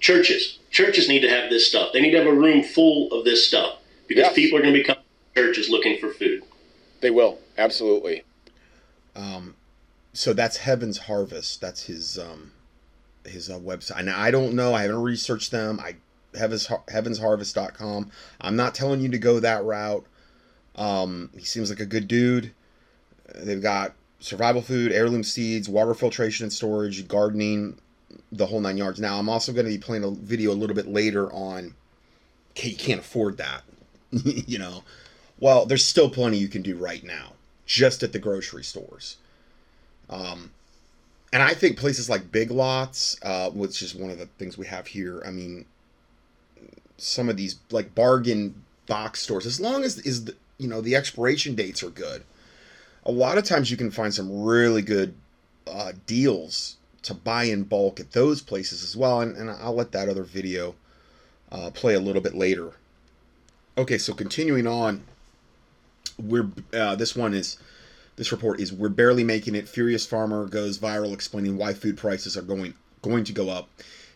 Churches, churches need to have this stuff. They need to have a room full of this stuff because Yes. people are going to be coming to churches looking for food. They will, absolutely. Um, so that's Heaven's Harvest. That's his um, his uh, website. And I don't know. I haven't researched them. I heavens heavensharvest.com. I'm not telling you to go that route. Um, he seems like a good dude. They've got survival food, heirloom seeds, water filtration and storage, gardening, the whole nine yards. Now, I'm also going to be playing a video a little bit later on. Okay, you can't afford that. you know, well, there's still plenty you can do right now, just at the grocery stores. Um, and I think places like Big Lots, uh, which is one of the things we have here. I mean, some of these like bargain box stores, as long as is the, you know the expiration dates are good, a lot of times you can find some really good uh, deals to buy in bulk at those places as well. And, and I'll let that other video uh, play a little bit later. Okay, so continuing on, we're uh, this one is this report is we're barely making it. Furious farmer goes viral explaining why food prices are going going to go up.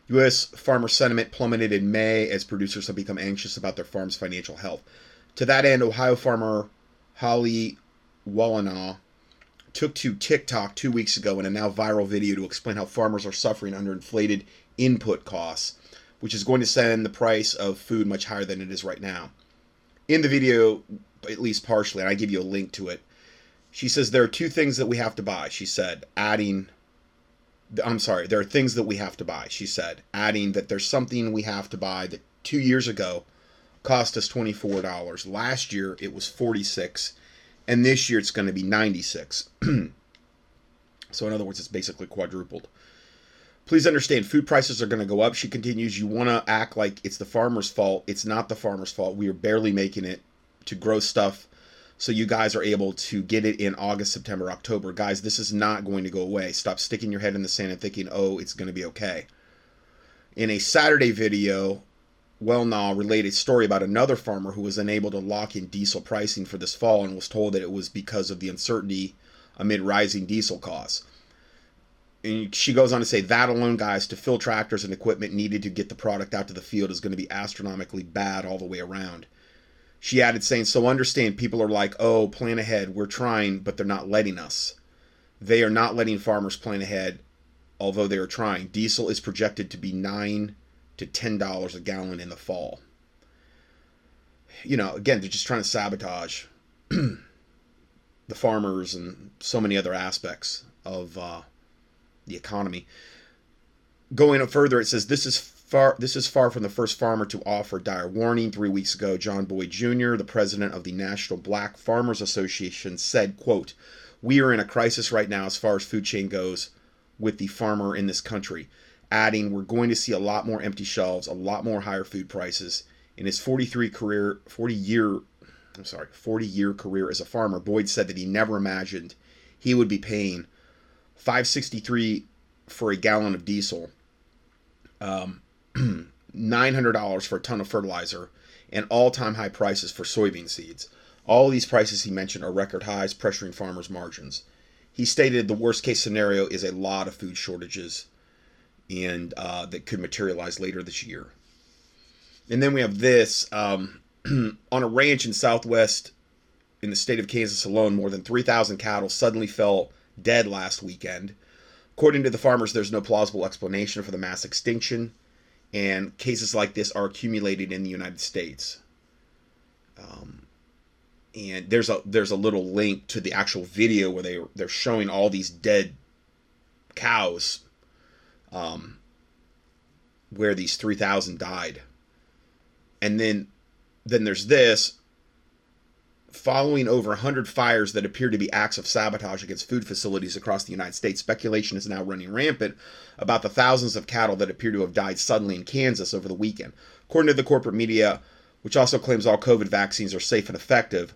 U.S. farmer sentiment plummeted in May as producers have become anxious about their farm's financial health. To that end, Ohio farmer Holly Wallanaw took to TikTok two weeks ago in a now viral video to explain how farmers are suffering under inflated input costs, which is going to send the price of food much higher than it is right now. In the video, at least partially, and I give you a link to it, she says there are two things that we have to buy. She said, adding, I'm sorry, there are things that we have to buy. She said, adding that there's something we have to buy that two years ago cost us $24. Last year it was 46 and this year it's going to be 96. so in other words, it's basically quadrupled. Please understand, food prices are going to go up. She continues, you want to act like it's the farmer's fault. It's not the farmer's fault. We are barely making it to grow stuff so you guys are able to get it in August, September, October. Guys, this is not going to go away. Stop sticking your head in the sand and thinking, oh, it's going to be okay. In a Saturday video, Wellnaw related story about another farmer who was unable to lock in diesel pricing for this fall and was told that it was because of the uncertainty amid rising diesel costs. And she goes on to say that alone, guys, to fill tractors and equipment needed to get the product out to the field is going to be astronomically bad all the way around. She added, saying, So understand, people are like, oh, plan ahead. We're trying, but they're not letting us. They are not letting farmers plan ahead, although they are trying. Diesel is projected to be nine to $10 a gallon in the fall. You know, again, they're just trying to sabotage the farmers and so many other aspects of uh, the economy. Going up further, it says this is far this is far from the first farmer to offer dire warning. Three weeks ago, John Boyd Jr., the president of the National Black Farmers Association, said, "quote We are in a crisis right now as far as food chain goes with the farmer in this country." Adding we're going to see a lot more empty shelves, a lot more higher food prices. In his 43 career, 40 year, I'm sorry, 40 year career as a farmer, Boyd said that he never imagined he would be paying 563 for a gallon of diesel, um, $900 for a ton of fertilizer, and all-time high prices for soybean seeds. All these prices he mentioned are record highs, pressuring farmers' margins. He stated the worst case scenario is a lot of food shortages and uh, that could materialize later this year. And then we have this um, on a ranch in southwest in the state of Kansas alone, more than 3,000 cattle suddenly fell dead last weekend. According to the farmers, there's no plausible explanation for the mass extinction, and cases like this are accumulated in the United States. Um, and there's a there's a little link to the actual video where they they're showing all these dead cows um, where these 3,000 died. And then then there's this following over 100 fires that appear to be acts of sabotage against food facilities across the United States. Speculation is now running rampant about the thousands of cattle that appear to have died suddenly in Kansas over the weekend. According to the corporate media, which also claims all COVID vaccines are safe and effective,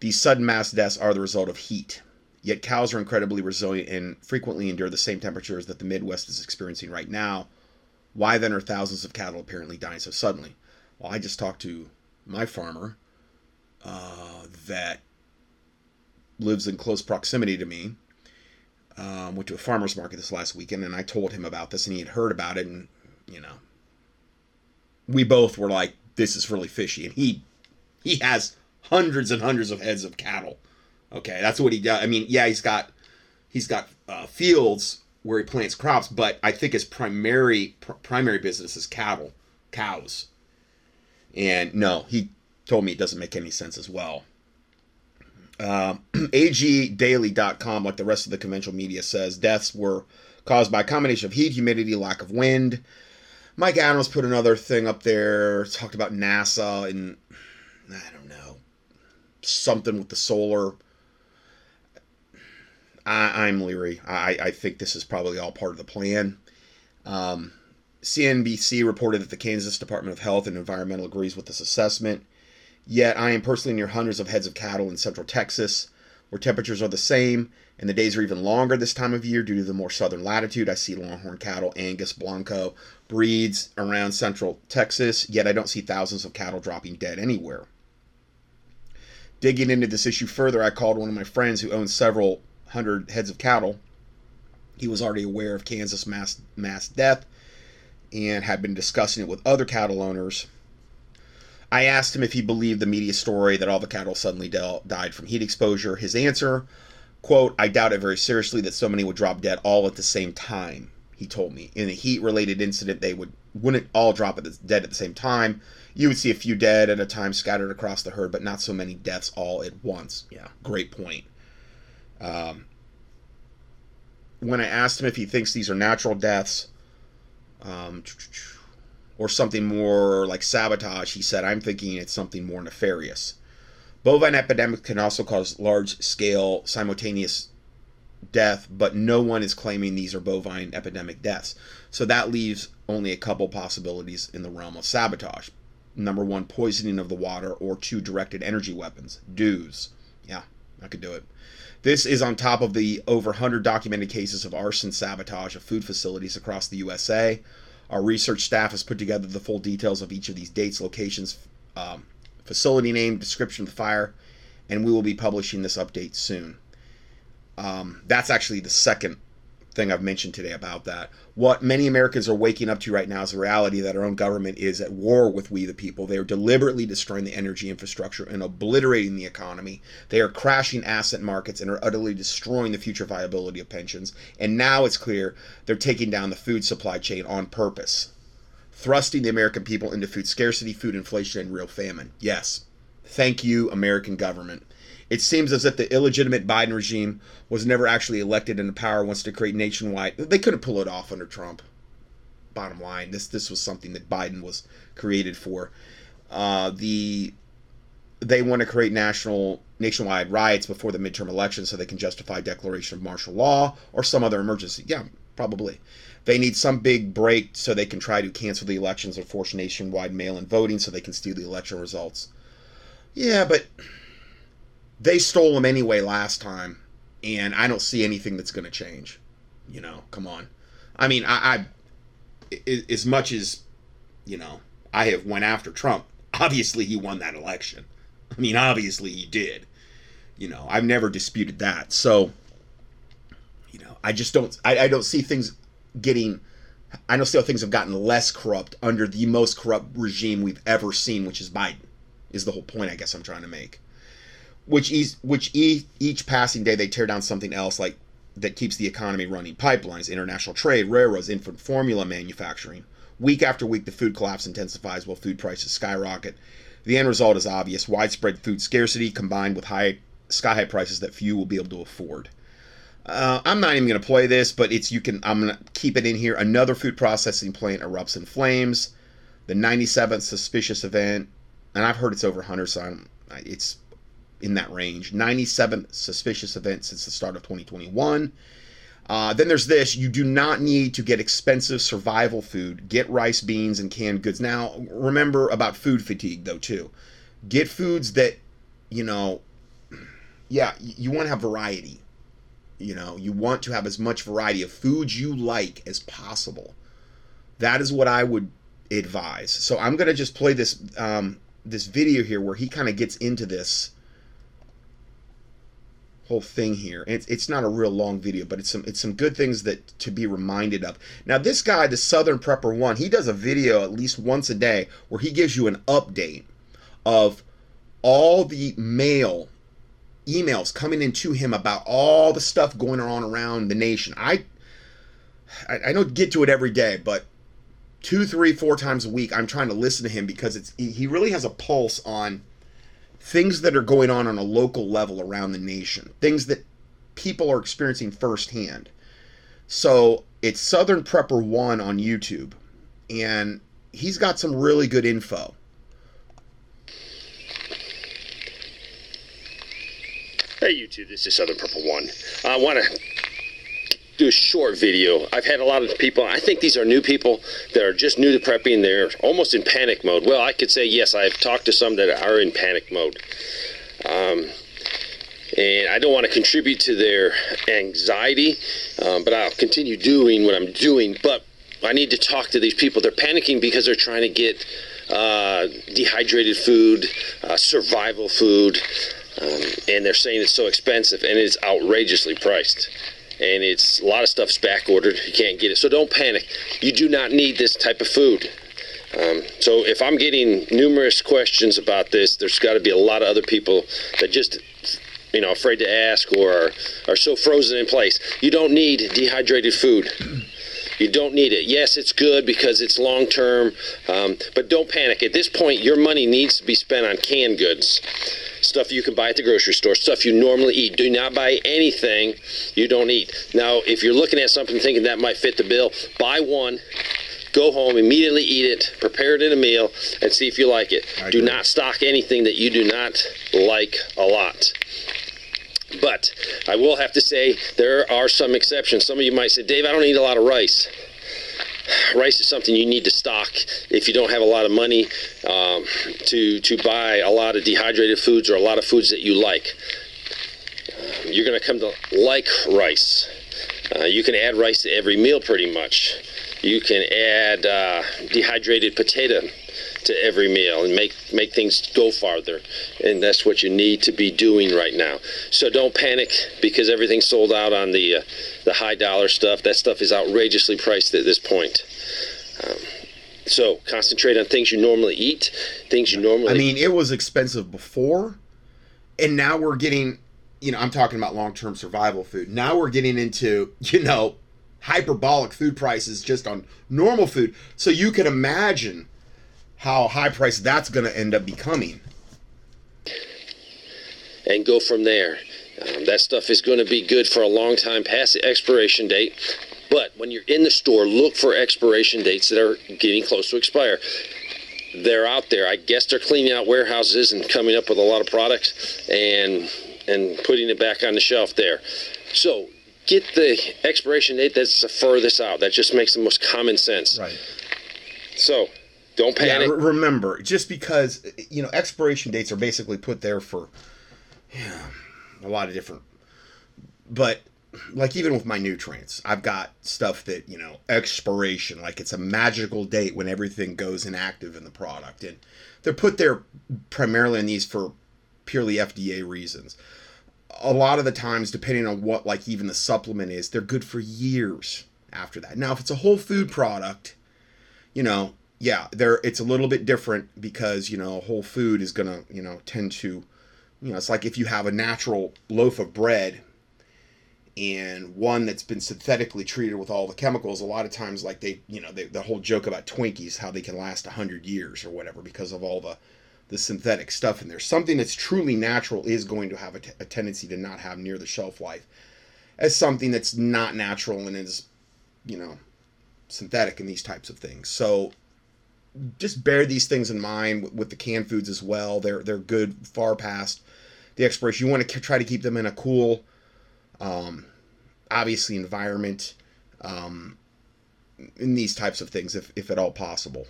these sudden mass deaths are the result of heat. Yet cows are incredibly resilient and frequently endure the same temperatures that the Midwest is experiencing right now. Why then are thousands of cattle apparently dying so suddenly? Well, I just talked to my farmer uh, that lives in close proximity to me. Um, went to a farmer's market this last weekend, and I told him about this, and he had heard about it, and you know, we both were like, "This is really fishy." And he he has hundreds and hundreds of heads of cattle Okay, that's what he does. I mean, yeah, he's got he's got uh, fields where he plants crops, but I think his primary pr- primary business is cattle, cows. And no, he told me it doesn't make any sense as well. Uh, AGDaily.com, like the rest of the conventional media, says deaths were caused by a combination of heat, humidity, lack of wind. Mike Adams put another thing up there, talked about NASA and I don't know, something with the solar. I, am leery. I, I think this is probably all part of the plan. Um, CNBC reported that the Kansas Department of Health and Environmental agrees with this assessment. Yet I am personally near hundreds of heads of cattle in central Texas, where temperatures are the same and the days are even longer this time of year due to the more southern latitude. I see longhorn cattle, Angus, Blanco breeds around central Texas, yet I don't see thousands of cattle dropping dead anywhere. Digging into this issue further, I called one of my friends who owns several hundred heads of cattle. He was already aware of Kansas mass mass death and had been discussing it with other cattle owners. I asked him if he believed the media story that all the cattle suddenly died from heat exposure. His answer, quote, I doubt it very seriously that so many would drop dead all at the same time, he told me. In a heat related incident, they would wouldn't all drop at the, dead at the same time. You would see a few dead at a time scattered across the herd, but not so many deaths all at once. Yeah, great point. Um, when I asked him if he thinks these are natural deaths, um, or something more like sabotage, he said, I'm thinking it's something more nefarious. Bovine epidemic can also cause large scale simultaneous death, but no one is claiming these are bovine epidemic deaths. So that leaves only a couple possibilities in the realm of sabotage. Number one, poisoning of the water, or two, directed energy weapons. DEWs. Yeah, I could do it. This is on top of the over 100 documented cases of arson sabotage of food facilities across the USA. Our research staff has put together the full details of each of these dates, locations, um, facility name, description of the fire, and we will be publishing this update soon. Um, that's actually the second thing I've mentioned today about that. What many Americans are waking up to right now is the reality that our own government is at war with we the people. They are deliberately destroying the energy infrastructure and obliterating the economy. They are crashing asset markets and are utterly destroying the future viability of pensions. And now it's clear they're taking down the food supply chain on purpose, thrusting the American people into food scarcity, food inflation, and real famine. Yes. Thank you, American government. It seems as if the illegitimate Biden regime was never actually elected into power wants to create nationwide. They couldn't pull it off under Trump. Bottom line, this this was something that Biden was created for. Uh, the they want to create national nationwide riots before the midterm election so they can justify declaration of martial law or some other emergency. Yeah, probably. They need some big break so they can try to cancel the elections or force nationwide mail-in voting so they can steal the election results. Yeah, but they stole them anyway last time, and I don't see anything that's going to change. You know, come on. I mean, I, I, as much as you know, I have went after Trump. Obviously, he won that election. I mean, obviously, he did. You know, I've never disputed that. So, you know, I just don't. I, I don't see things getting. I don't see how things have gotten less corrupt under the most corrupt regime we've ever seen, which is Biden. Is the whole point I guess I'm trying to make which each which each, each passing day they tear down something else like that keeps the economy running pipelines international trade railroads infant formula manufacturing week after week the food collapse intensifies while food prices skyrocket the end result is obvious widespread food scarcity combined with high sky high prices that few will be able to afford uh, I'm not even going to play this, but it's you can. I'm going to keep it in here. Another food processing plant erupts in flames. The 97th suspicious event, and I've heard it's over 100, so I'm, it's in that range. 97 suspicious events since the start of 2021. Uh, then there's this you do not need to get expensive survival food. Get rice, beans, and canned goods. Now, remember about food fatigue, though, too. Get foods that, you know, yeah, you want to have variety. You know, you want to have as much variety of foods you like as possible. That is what I would advise. So I'm going to just play this um, this video here where he kind of gets into this whole thing here. And it's, it's not a real long video, but it's some it's some good things that to be reminded of. Now this guy, the Southern Prepper One, he does a video at least once a day where he gives you an update of all the mail emails coming into him about all the stuff going on around the nation. I I, I don't get to it every day, but two, three, four times a week, I'm trying to listen to him because it's he really has a pulse on things that are going on on a local level around the nation, things that people are experiencing firsthand. So it's Southern Prepper One on YouTube, and he's got some really good info. Hey YouTube, this is Southern Prepper One. I want to do a short video. I've had a lot of people, I think these are new people that are just new to prepping. They're almost in panic mode. Well, I could say yes, I've talked to some that are in panic mode. Um, and I don't want to contribute to their anxiety, um, but I'll continue doing what I'm doing. But I need to talk to these people. They're panicking because they're trying to get uh, dehydrated food, uh, survival food, um, and they're saying it's so expensive and it's outrageously priced. And it's a lot of stuff's back ordered. You can't get it. So don't panic. You do not need this type of food. Um, so if I'm getting numerous questions about this, there's got to be a lot of other people that just you know afraid to ask or are, are so frozen in place. You don't need dehydrated food. You don't need it. Yes, it's good because it's long term, um, but don't panic. At this point, your money needs to be spent on canned goods stuff you can buy at the grocery store, stuff you normally eat. Do not buy anything you don't eat. Now, if you're looking at something thinking that might fit the bill, buy one. Go home, immediately eat it, prepare it in a meal, and see if you like it. Do not stock anything that you do not like a lot. But I will have to say there are some exceptions. Some of you might say, Dave, I don't eat a lot of rice rice is something you need to stock if you don't have a lot of money um, to to buy a lot of dehydrated foods or a lot of foods that you like. You're going to come to like rice. Uh, you can add rice to every meal pretty much. You can add uh, dehydrated potato to every meal and make make things go farther. And that's what you need to be doing right now. So don't panic because everything's sold out on the uh, the high dollar stuff. That stuff is outrageously priced at this point. Um, so concentrate on things you normally eat things you normally I mean it was expensive before and now we're getting you know I'm talking about long-term survival food. Now we're getting into you know hyperbolic food prices just on normal food. So you can imagine how high priced that's going to end up becoming. And go from there. Um, that stuff is going to be good for a long time past the expiration date. But when you're in the store, look for expiration dates that are getting close to expire. They're out there. I guess they're cleaning out warehouses and coming up with a lot of products and and putting it back on the shelf there. So get the expiration date that's the furthest out. That just makes the most common sense. Right. So don't panic. Yeah, remember, just because you know expiration dates are basically put there for yeah, a lot of different. But like even with my nutrients, I've got stuff that you know expiration, like it's a magical date when everything goes inactive in the product, and they're put there primarily in these for purely FDA reasons. A lot of the times, depending on what like even the supplement is, they're good for years after that. Now, if it's a whole food product, you know, yeah, there it's a little bit different because you know whole food is gonna you know tend to, you know, it's like if you have a natural loaf of bread and one that's been synthetically treated with all the chemicals a lot of times like they you know they, the whole joke about twinkies how they can last 100 years or whatever because of all the the synthetic stuff in there. Something that's truly natural is going to have a, t- a tendency to not have near the shelf life as something that's not natural and is you know synthetic in these types of things. So just bear these things in mind with the canned foods as well. They're they're good far past the expiration. You want to try to keep them in a cool, um, obviously environment, um, in these types of things, if if at all possible.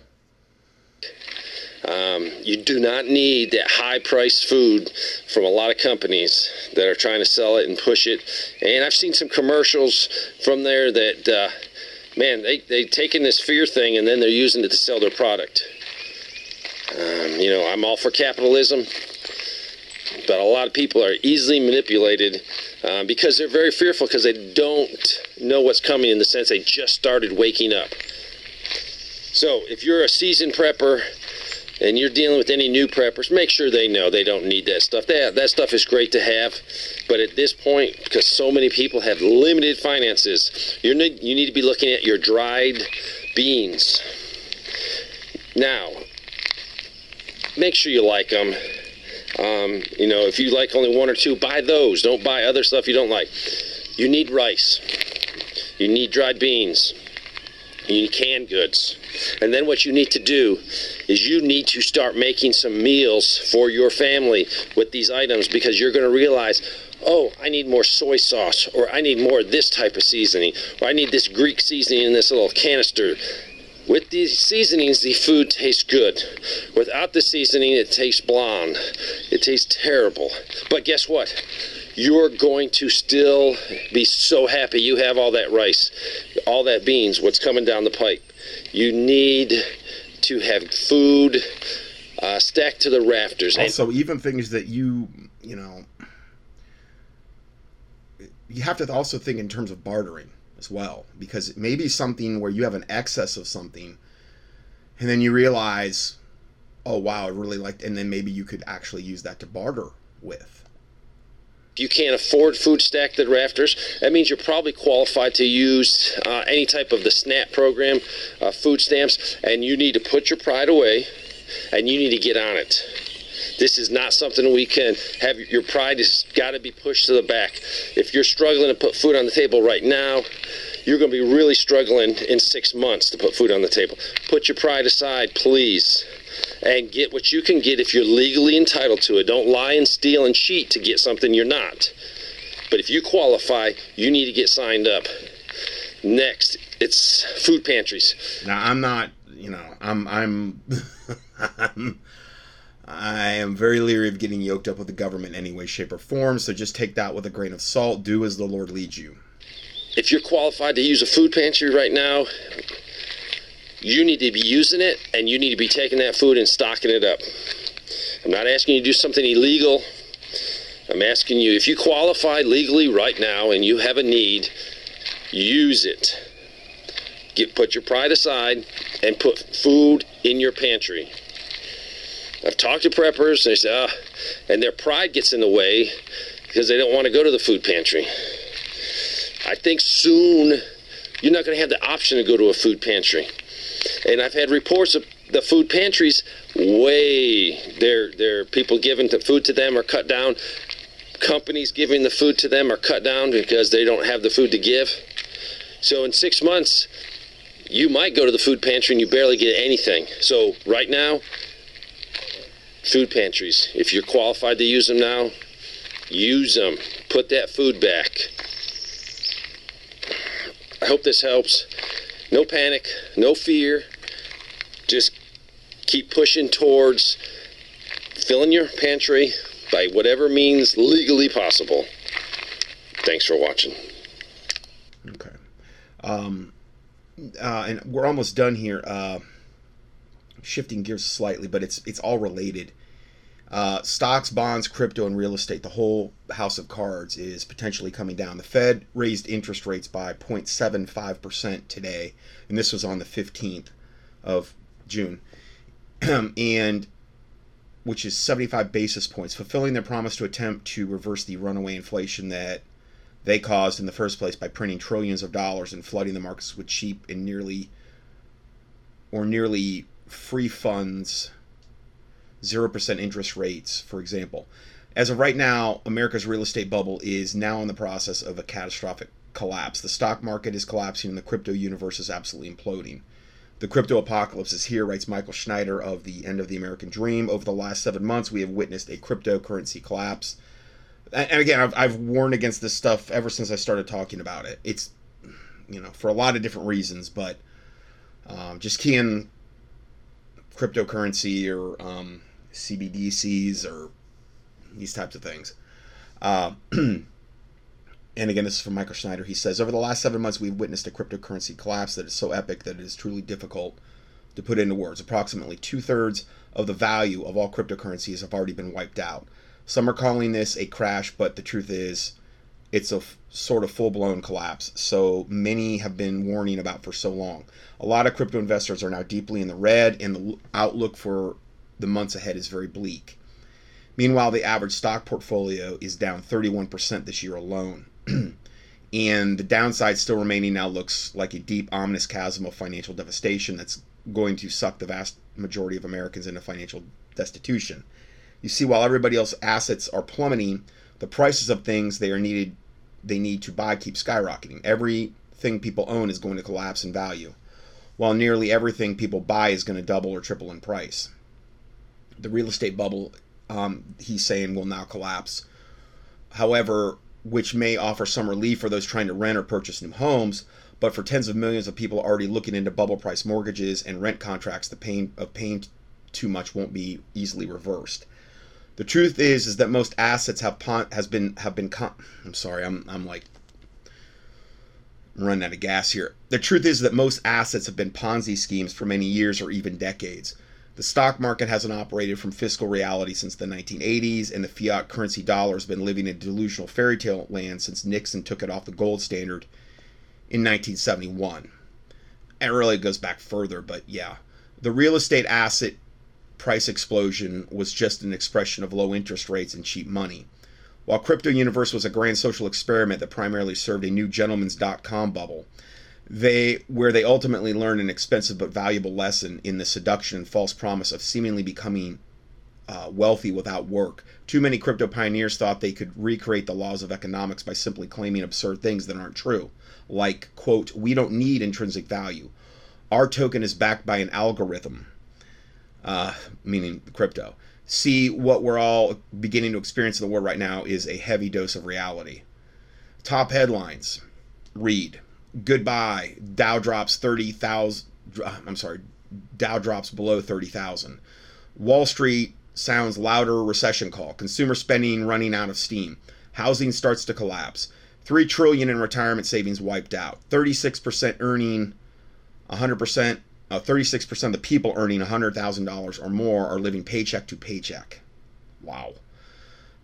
Um, you do not need that high priced food from a lot of companies that are trying to sell it and push it. And I've seen some commercials from there that uh, man, they they taken this fear thing and then they're using it to sell their product. Um, you know, I'm all for capitalism, but a lot of people are easily manipulated uh, because they're very fearful because they don't know what's coming in the sense they just started waking up. So if you're a seasoned prepper and you're dealing with any new preppers, make sure they know they don't need that stuff. That, that stuff is great to have, but at this point, because so many people have limited finances, you need, you need to be looking at your dried beans. Now, make sure you like them. Um, you know, if you like only one or two, buy those. Don't buy other stuff you don't like. You need rice. You need dried beans. You need canned goods. And then what you need to do is you need to start making some meals for your family with these items because you're going to realize, oh, I need more soy sauce, or I need more this type of seasoning, or I need this Greek seasoning in this little canister. With these seasonings, the food tastes good. Without the seasoning, it tastes blonde. It tastes terrible. But guess what? You're going to still be so happy you have all that rice, all that beans, what's coming down the pipe. You need to have food uh, stacked to the rafters. Also, even things that you, you know, you have to also think in terms of bartering as well because maybe something where you have an excess of something and then you realize oh wow i really liked and then maybe you could actually use that to barter with you can't afford food stacked at rafters, that means you're probably qualified to use uh, any type of the SNAP program, uh, food stamps, and you need to put your pride away and you need to get on it. This is not something we can have. Your pride has got to be pushed to the back. If you're struggling to put food on the table right now, you're going to be really struggling in six months to put food on the table. Put your pride aside, please, and get what you can get if you're legally entitled to it. Don't lie and steal and cheat to get something you're not. But if you qualify, you need to get signed up. Next, it's food pantries. Now, I'm not, you know, I'm, I'm, I'm I am very leery of getting yoked up with the government in any way, shape, or form, so just take that with a grain of salt. Do as the Lord leads you. If you're qualified to use a food pantry right now, you need to be using it and you need to be taking that food and stocking it up. I'm not asking you to do something illegal. I'm asking you if you qualify legally right now and you have a need, use it. Get, put your pride aside and put food in your pantry. I've talked to preppers, and they say, ah, and their pride gets in the way because they don't want to go to the food pantry. I think soon you're not going to have the option to go to a food pantry. And I've had reports of the food pantries way their their people giving the food to them are cut down. Companies giving the food to them are cut down because they don't have the food to give. So in six months, you might go to the food pantry and you barely get anything. So right now, food pantries. If you're qualified to use them now, use them. Put that food back. I hope this helps. No panic, no fear. Just keep pushing towards filling your pantry by whatever means legally possible. Thanks for watching. Okay. Um, uh, and we're almost done here. Uh, shifting gears slightly, but it's it's all related. Uh, stocks, bonds, crypto, and real estate, the whole house of cards is potentially coming down. The Fed raised interest rates by 0.75% today, and this was on the 15th of June, and which is 75 basis points, fulfilling their promise to attempt to reverse the runaway inflation that they caused in the first place by printing trillions of dollars and flooding the markets with cheap and nearly or nearly free funds 0% interest rates, for example. As of right now, America's real estate bubble is now in the process of a catastrophic collapse. The stock market is collapsing and the crypto universe is absolutely imploding. The crypto apocalypse is here, writes Michael Snyder of The End of the American Dream. Over the last seven months, we have witnessed a cryptocurrency collapse. And again, I've, I've warned against this stuff ever since I started talking about it. It's, you know, for a lot of different reasons, but um, just keying cryptocurrency or um, CBDCs or these types of things. Uh, and again, this is from Michael Snyder. He says, Over the last seven months, we've witnessed a cryptocurrency collapse that is so epic that it is truly difficult to put into words. Approximately two thirds of the value of all cryptocurrencies have already been wiped out. Some are calling this a crash, but the truth is, it's a f- sort of full blown collapse. So many have been warning about for so long. A lot of crypto investors are now deeply in the red, and the outlook for the months ahead is very bleak. Meanwhile, the average stock portfolio is down 31% this year alone. and the downside still remaining now looks like a deep, ominous chasm of financial devastation that's going to suck the vast majority of Americans into financial destitution. You see, while everybody else's assets are plummeting, the prices of things they are needed they need to buy keep skyrocketing. Everything people own is going to collapse in value, while nearly everything people buy is going to double or triple in price. The real estate bubble, um, he's saying, will now collapse. However, which may offer some relief for those trying to rent or purchase new homes, but for tens of millions of people already looking into bubble price mortgages and rent contracts, the pain of paying too much won't be easily reversed. The truth is, is that most assets have pon- has been have been. Con- I'm sorry, I'm I'm like I'm running out of gas here. The truth is that most assets have been Ponzi schemes for many years or even decades. The stock market hasn't operated from fiscal reality since the 1980s, and the fiat currency dollar has been living in delusional fairy tale land since Nixon took it off the gold standard in 1971. And really goes back further, but yeah. The real estate asset price explosion was just an expression of low interest rates and cheap money. While Crypto Universe was a grand social experiment that primarily served a new gentleman's dot com bubble, they where they ultimately learned an expensive but valuable lesson in the seduction and false promise of seemingly becoming uh, wealthy without work. Too many crypto pioneers thought they could recreate the laws of economics by simply claiming absurd things that aren't true, like quote, "We don't need intrinsic value. Our token is backed by an algorithm." Uh, meaning crypto. See, what we're all beginning to experience in the world right now is a heavy dose of reality. Top headlines read goodbye. Dow drops 30,000. I'm sorry, Dow drops below 30,000. Wall Street sounds louder recession call. Consumer spending running out of steam. Housing starts to collapse. 3 trillion in retirement savings wiped out. 36% earning 100% uh, 36% of the people earning $100,000 or more are living paycheck to paycheck. Wow.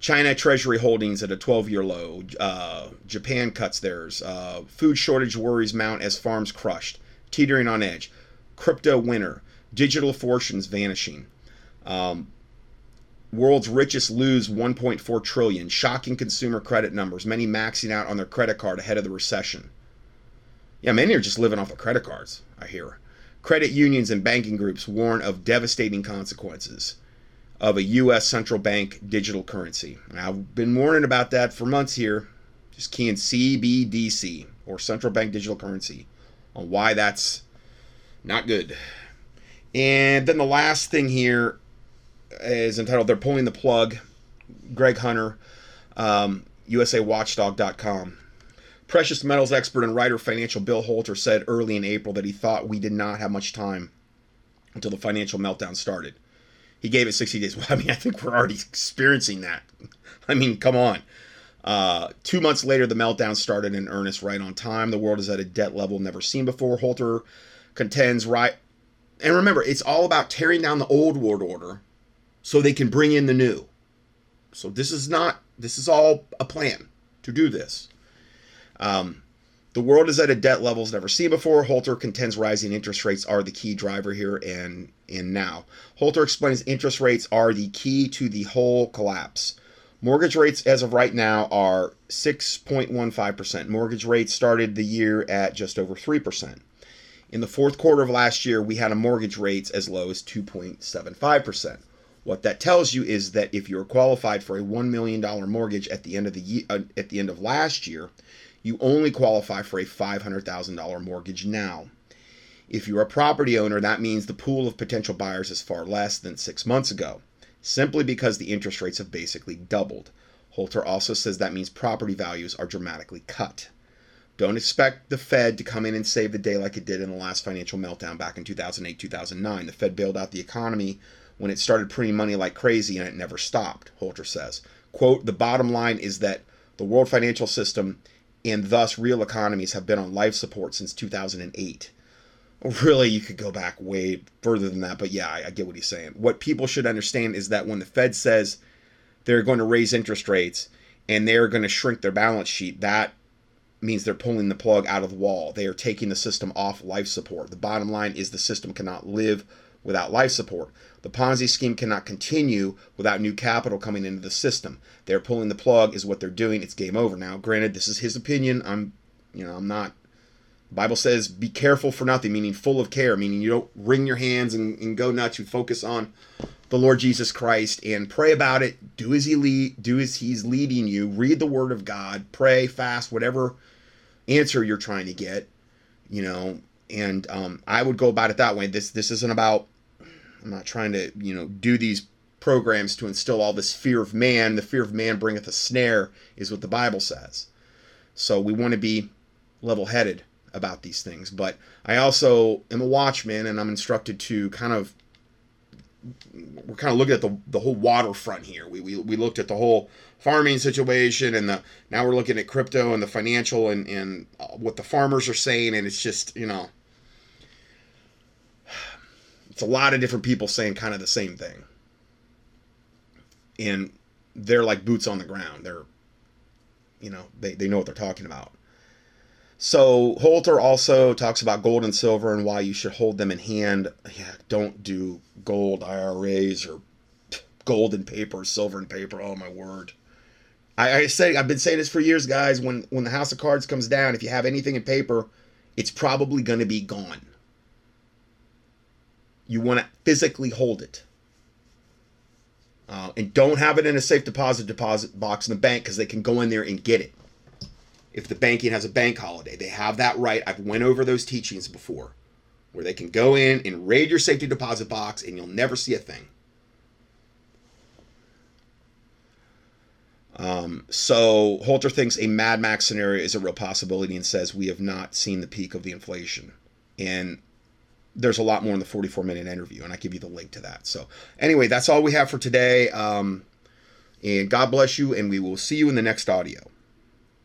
China Treasury holdings at a 12 year low. Uh, Japan cuts theirs. Uh, food shortage worries mount as farms crushed. Teetering on edge. Crypto winter. Digital fortunes vanishing. Um, world's richest lose 1.4 trillion. Shocking consumer credit numbers. Many maxing out on their credit card ahead of the recession. Yeah, many are just living off of credit cards, I hear. Credit unions and banking groups warn of devastating consequences of a U.S. central bank digital currency. I've been warning about that for months here. Just keying CBDC or central bank digital currency on why that's not good. And then the last thing here is entitled They're Pulling the Plug. Greg Hunter, um, USAWatchdog.com. Precious metals expert and writer financial Bill Holter said early in April that he thought we did not have much time until the financial meltdown started. He gave it 60 days. Well, I mean, I think we're already experiencing that. I mean, come on. Uh, two months later, the meltdown started in earnest right on time. The world is at a debt level never seen before. Holter contends right. And remember, it's all about tearing down the old world order so they can bring in the new. So this is not, this is all a plan to do this. Um, the world is at a debt levels never seen before. Holter contends rising interest rates are the key driver here and and now. Holter explains interest rates are the key to the whole collapse. Mortgage rates as of right now are 6.15%. Mortgage rates started the year at just over 3%. In the fourth quarter of last year, we had a mortgage rates as low as 2.75%. What that tells you is that if you're qualified for a $1 million mortgage at the end of the year, uh, at the end of last year, you only qualify for a $500,000 mortgage now. If you're a property owner, that means the pool of potential buyers is far less than six months ago, simply because the interest rates have basically doubled. Holter also says that means property values are dramatically cut. Don't expect the Fed to come in and save the day like it did in the last financial meltdown back in 2008 2009. The Fed bailed out the economy when it started printing money like crazy and it never stopped, Holter says. Quote, the bottom line is that the world financial system and thus real economies have been on life support since 2008. Really, you could go back way further than that, but yeah, I, I, get what he's saying. What people should understand is that when the Fed says they're going to raise interest rates and they're going to shrink their balance sheet, that means they're pulling the plug out of the wall. They are taking the system off life support. The bottom line is the system cannot live without life support. The Ponzi scheme cannot continue without new capital coming into the system. They're pulling the plug is what they're doing. It's game over. Now, granted, this is his opinion. I'm, you know, I'm not. Bible says, "Be careful for nothing," meaning full of care, meaning you don't wring your hands and, and go nuts. You focus on the Lord Jesus Christ and pray about it. Do as he lead, do as he's leading you. Read the Word of God. Pray, fast, whatever answer you're trying to get. You know, and um, I would go about it that way. This this isn't about. I'm not trying to you know do these programs to instill all this fear of man. The fear of man bringeth a snare, is what the Bible says. So we want to be level headed about these things. But I also am a watchman and I'm instructed to kind of we're kind of looking at the, the whole waterfront here. We, we, we looked at the whole farming situation and the now we're looking at crypto and the financial and, and uh, what the farmers are saying and it's just, you know, it's a lot of different people saying kind of the same thing. And they're like boots on the ground. They're you know, they, they know what they're talking about. So Holter also talks about gold and silver and why you should hold them in hand. Yeah, don't do gold IRAs or gold and paper, silver and paper. Oh my word. I, I say I've been saying this for years, guys. When when the House of Cards comes down, if you have anything in paper, it's probably going to be gone. You want to physically hold it. Uh, and don't have it in a safe deposit deposit box in the bank because they can go in there and get it if the banking has a bank holiday. They have that right. I've went over those teachings before where they can go in and raid your safety deposit box and you'll never see a thing. Um, so Holter thinks a Mad Max scenario is a real possibility and says we have not seen the peak of the inflation. And there's a lot more in the 44 minute interview, and I give you the link to that. So, anyway, that's all we have for today. Um, and God bless you, and we will see you in the next audio.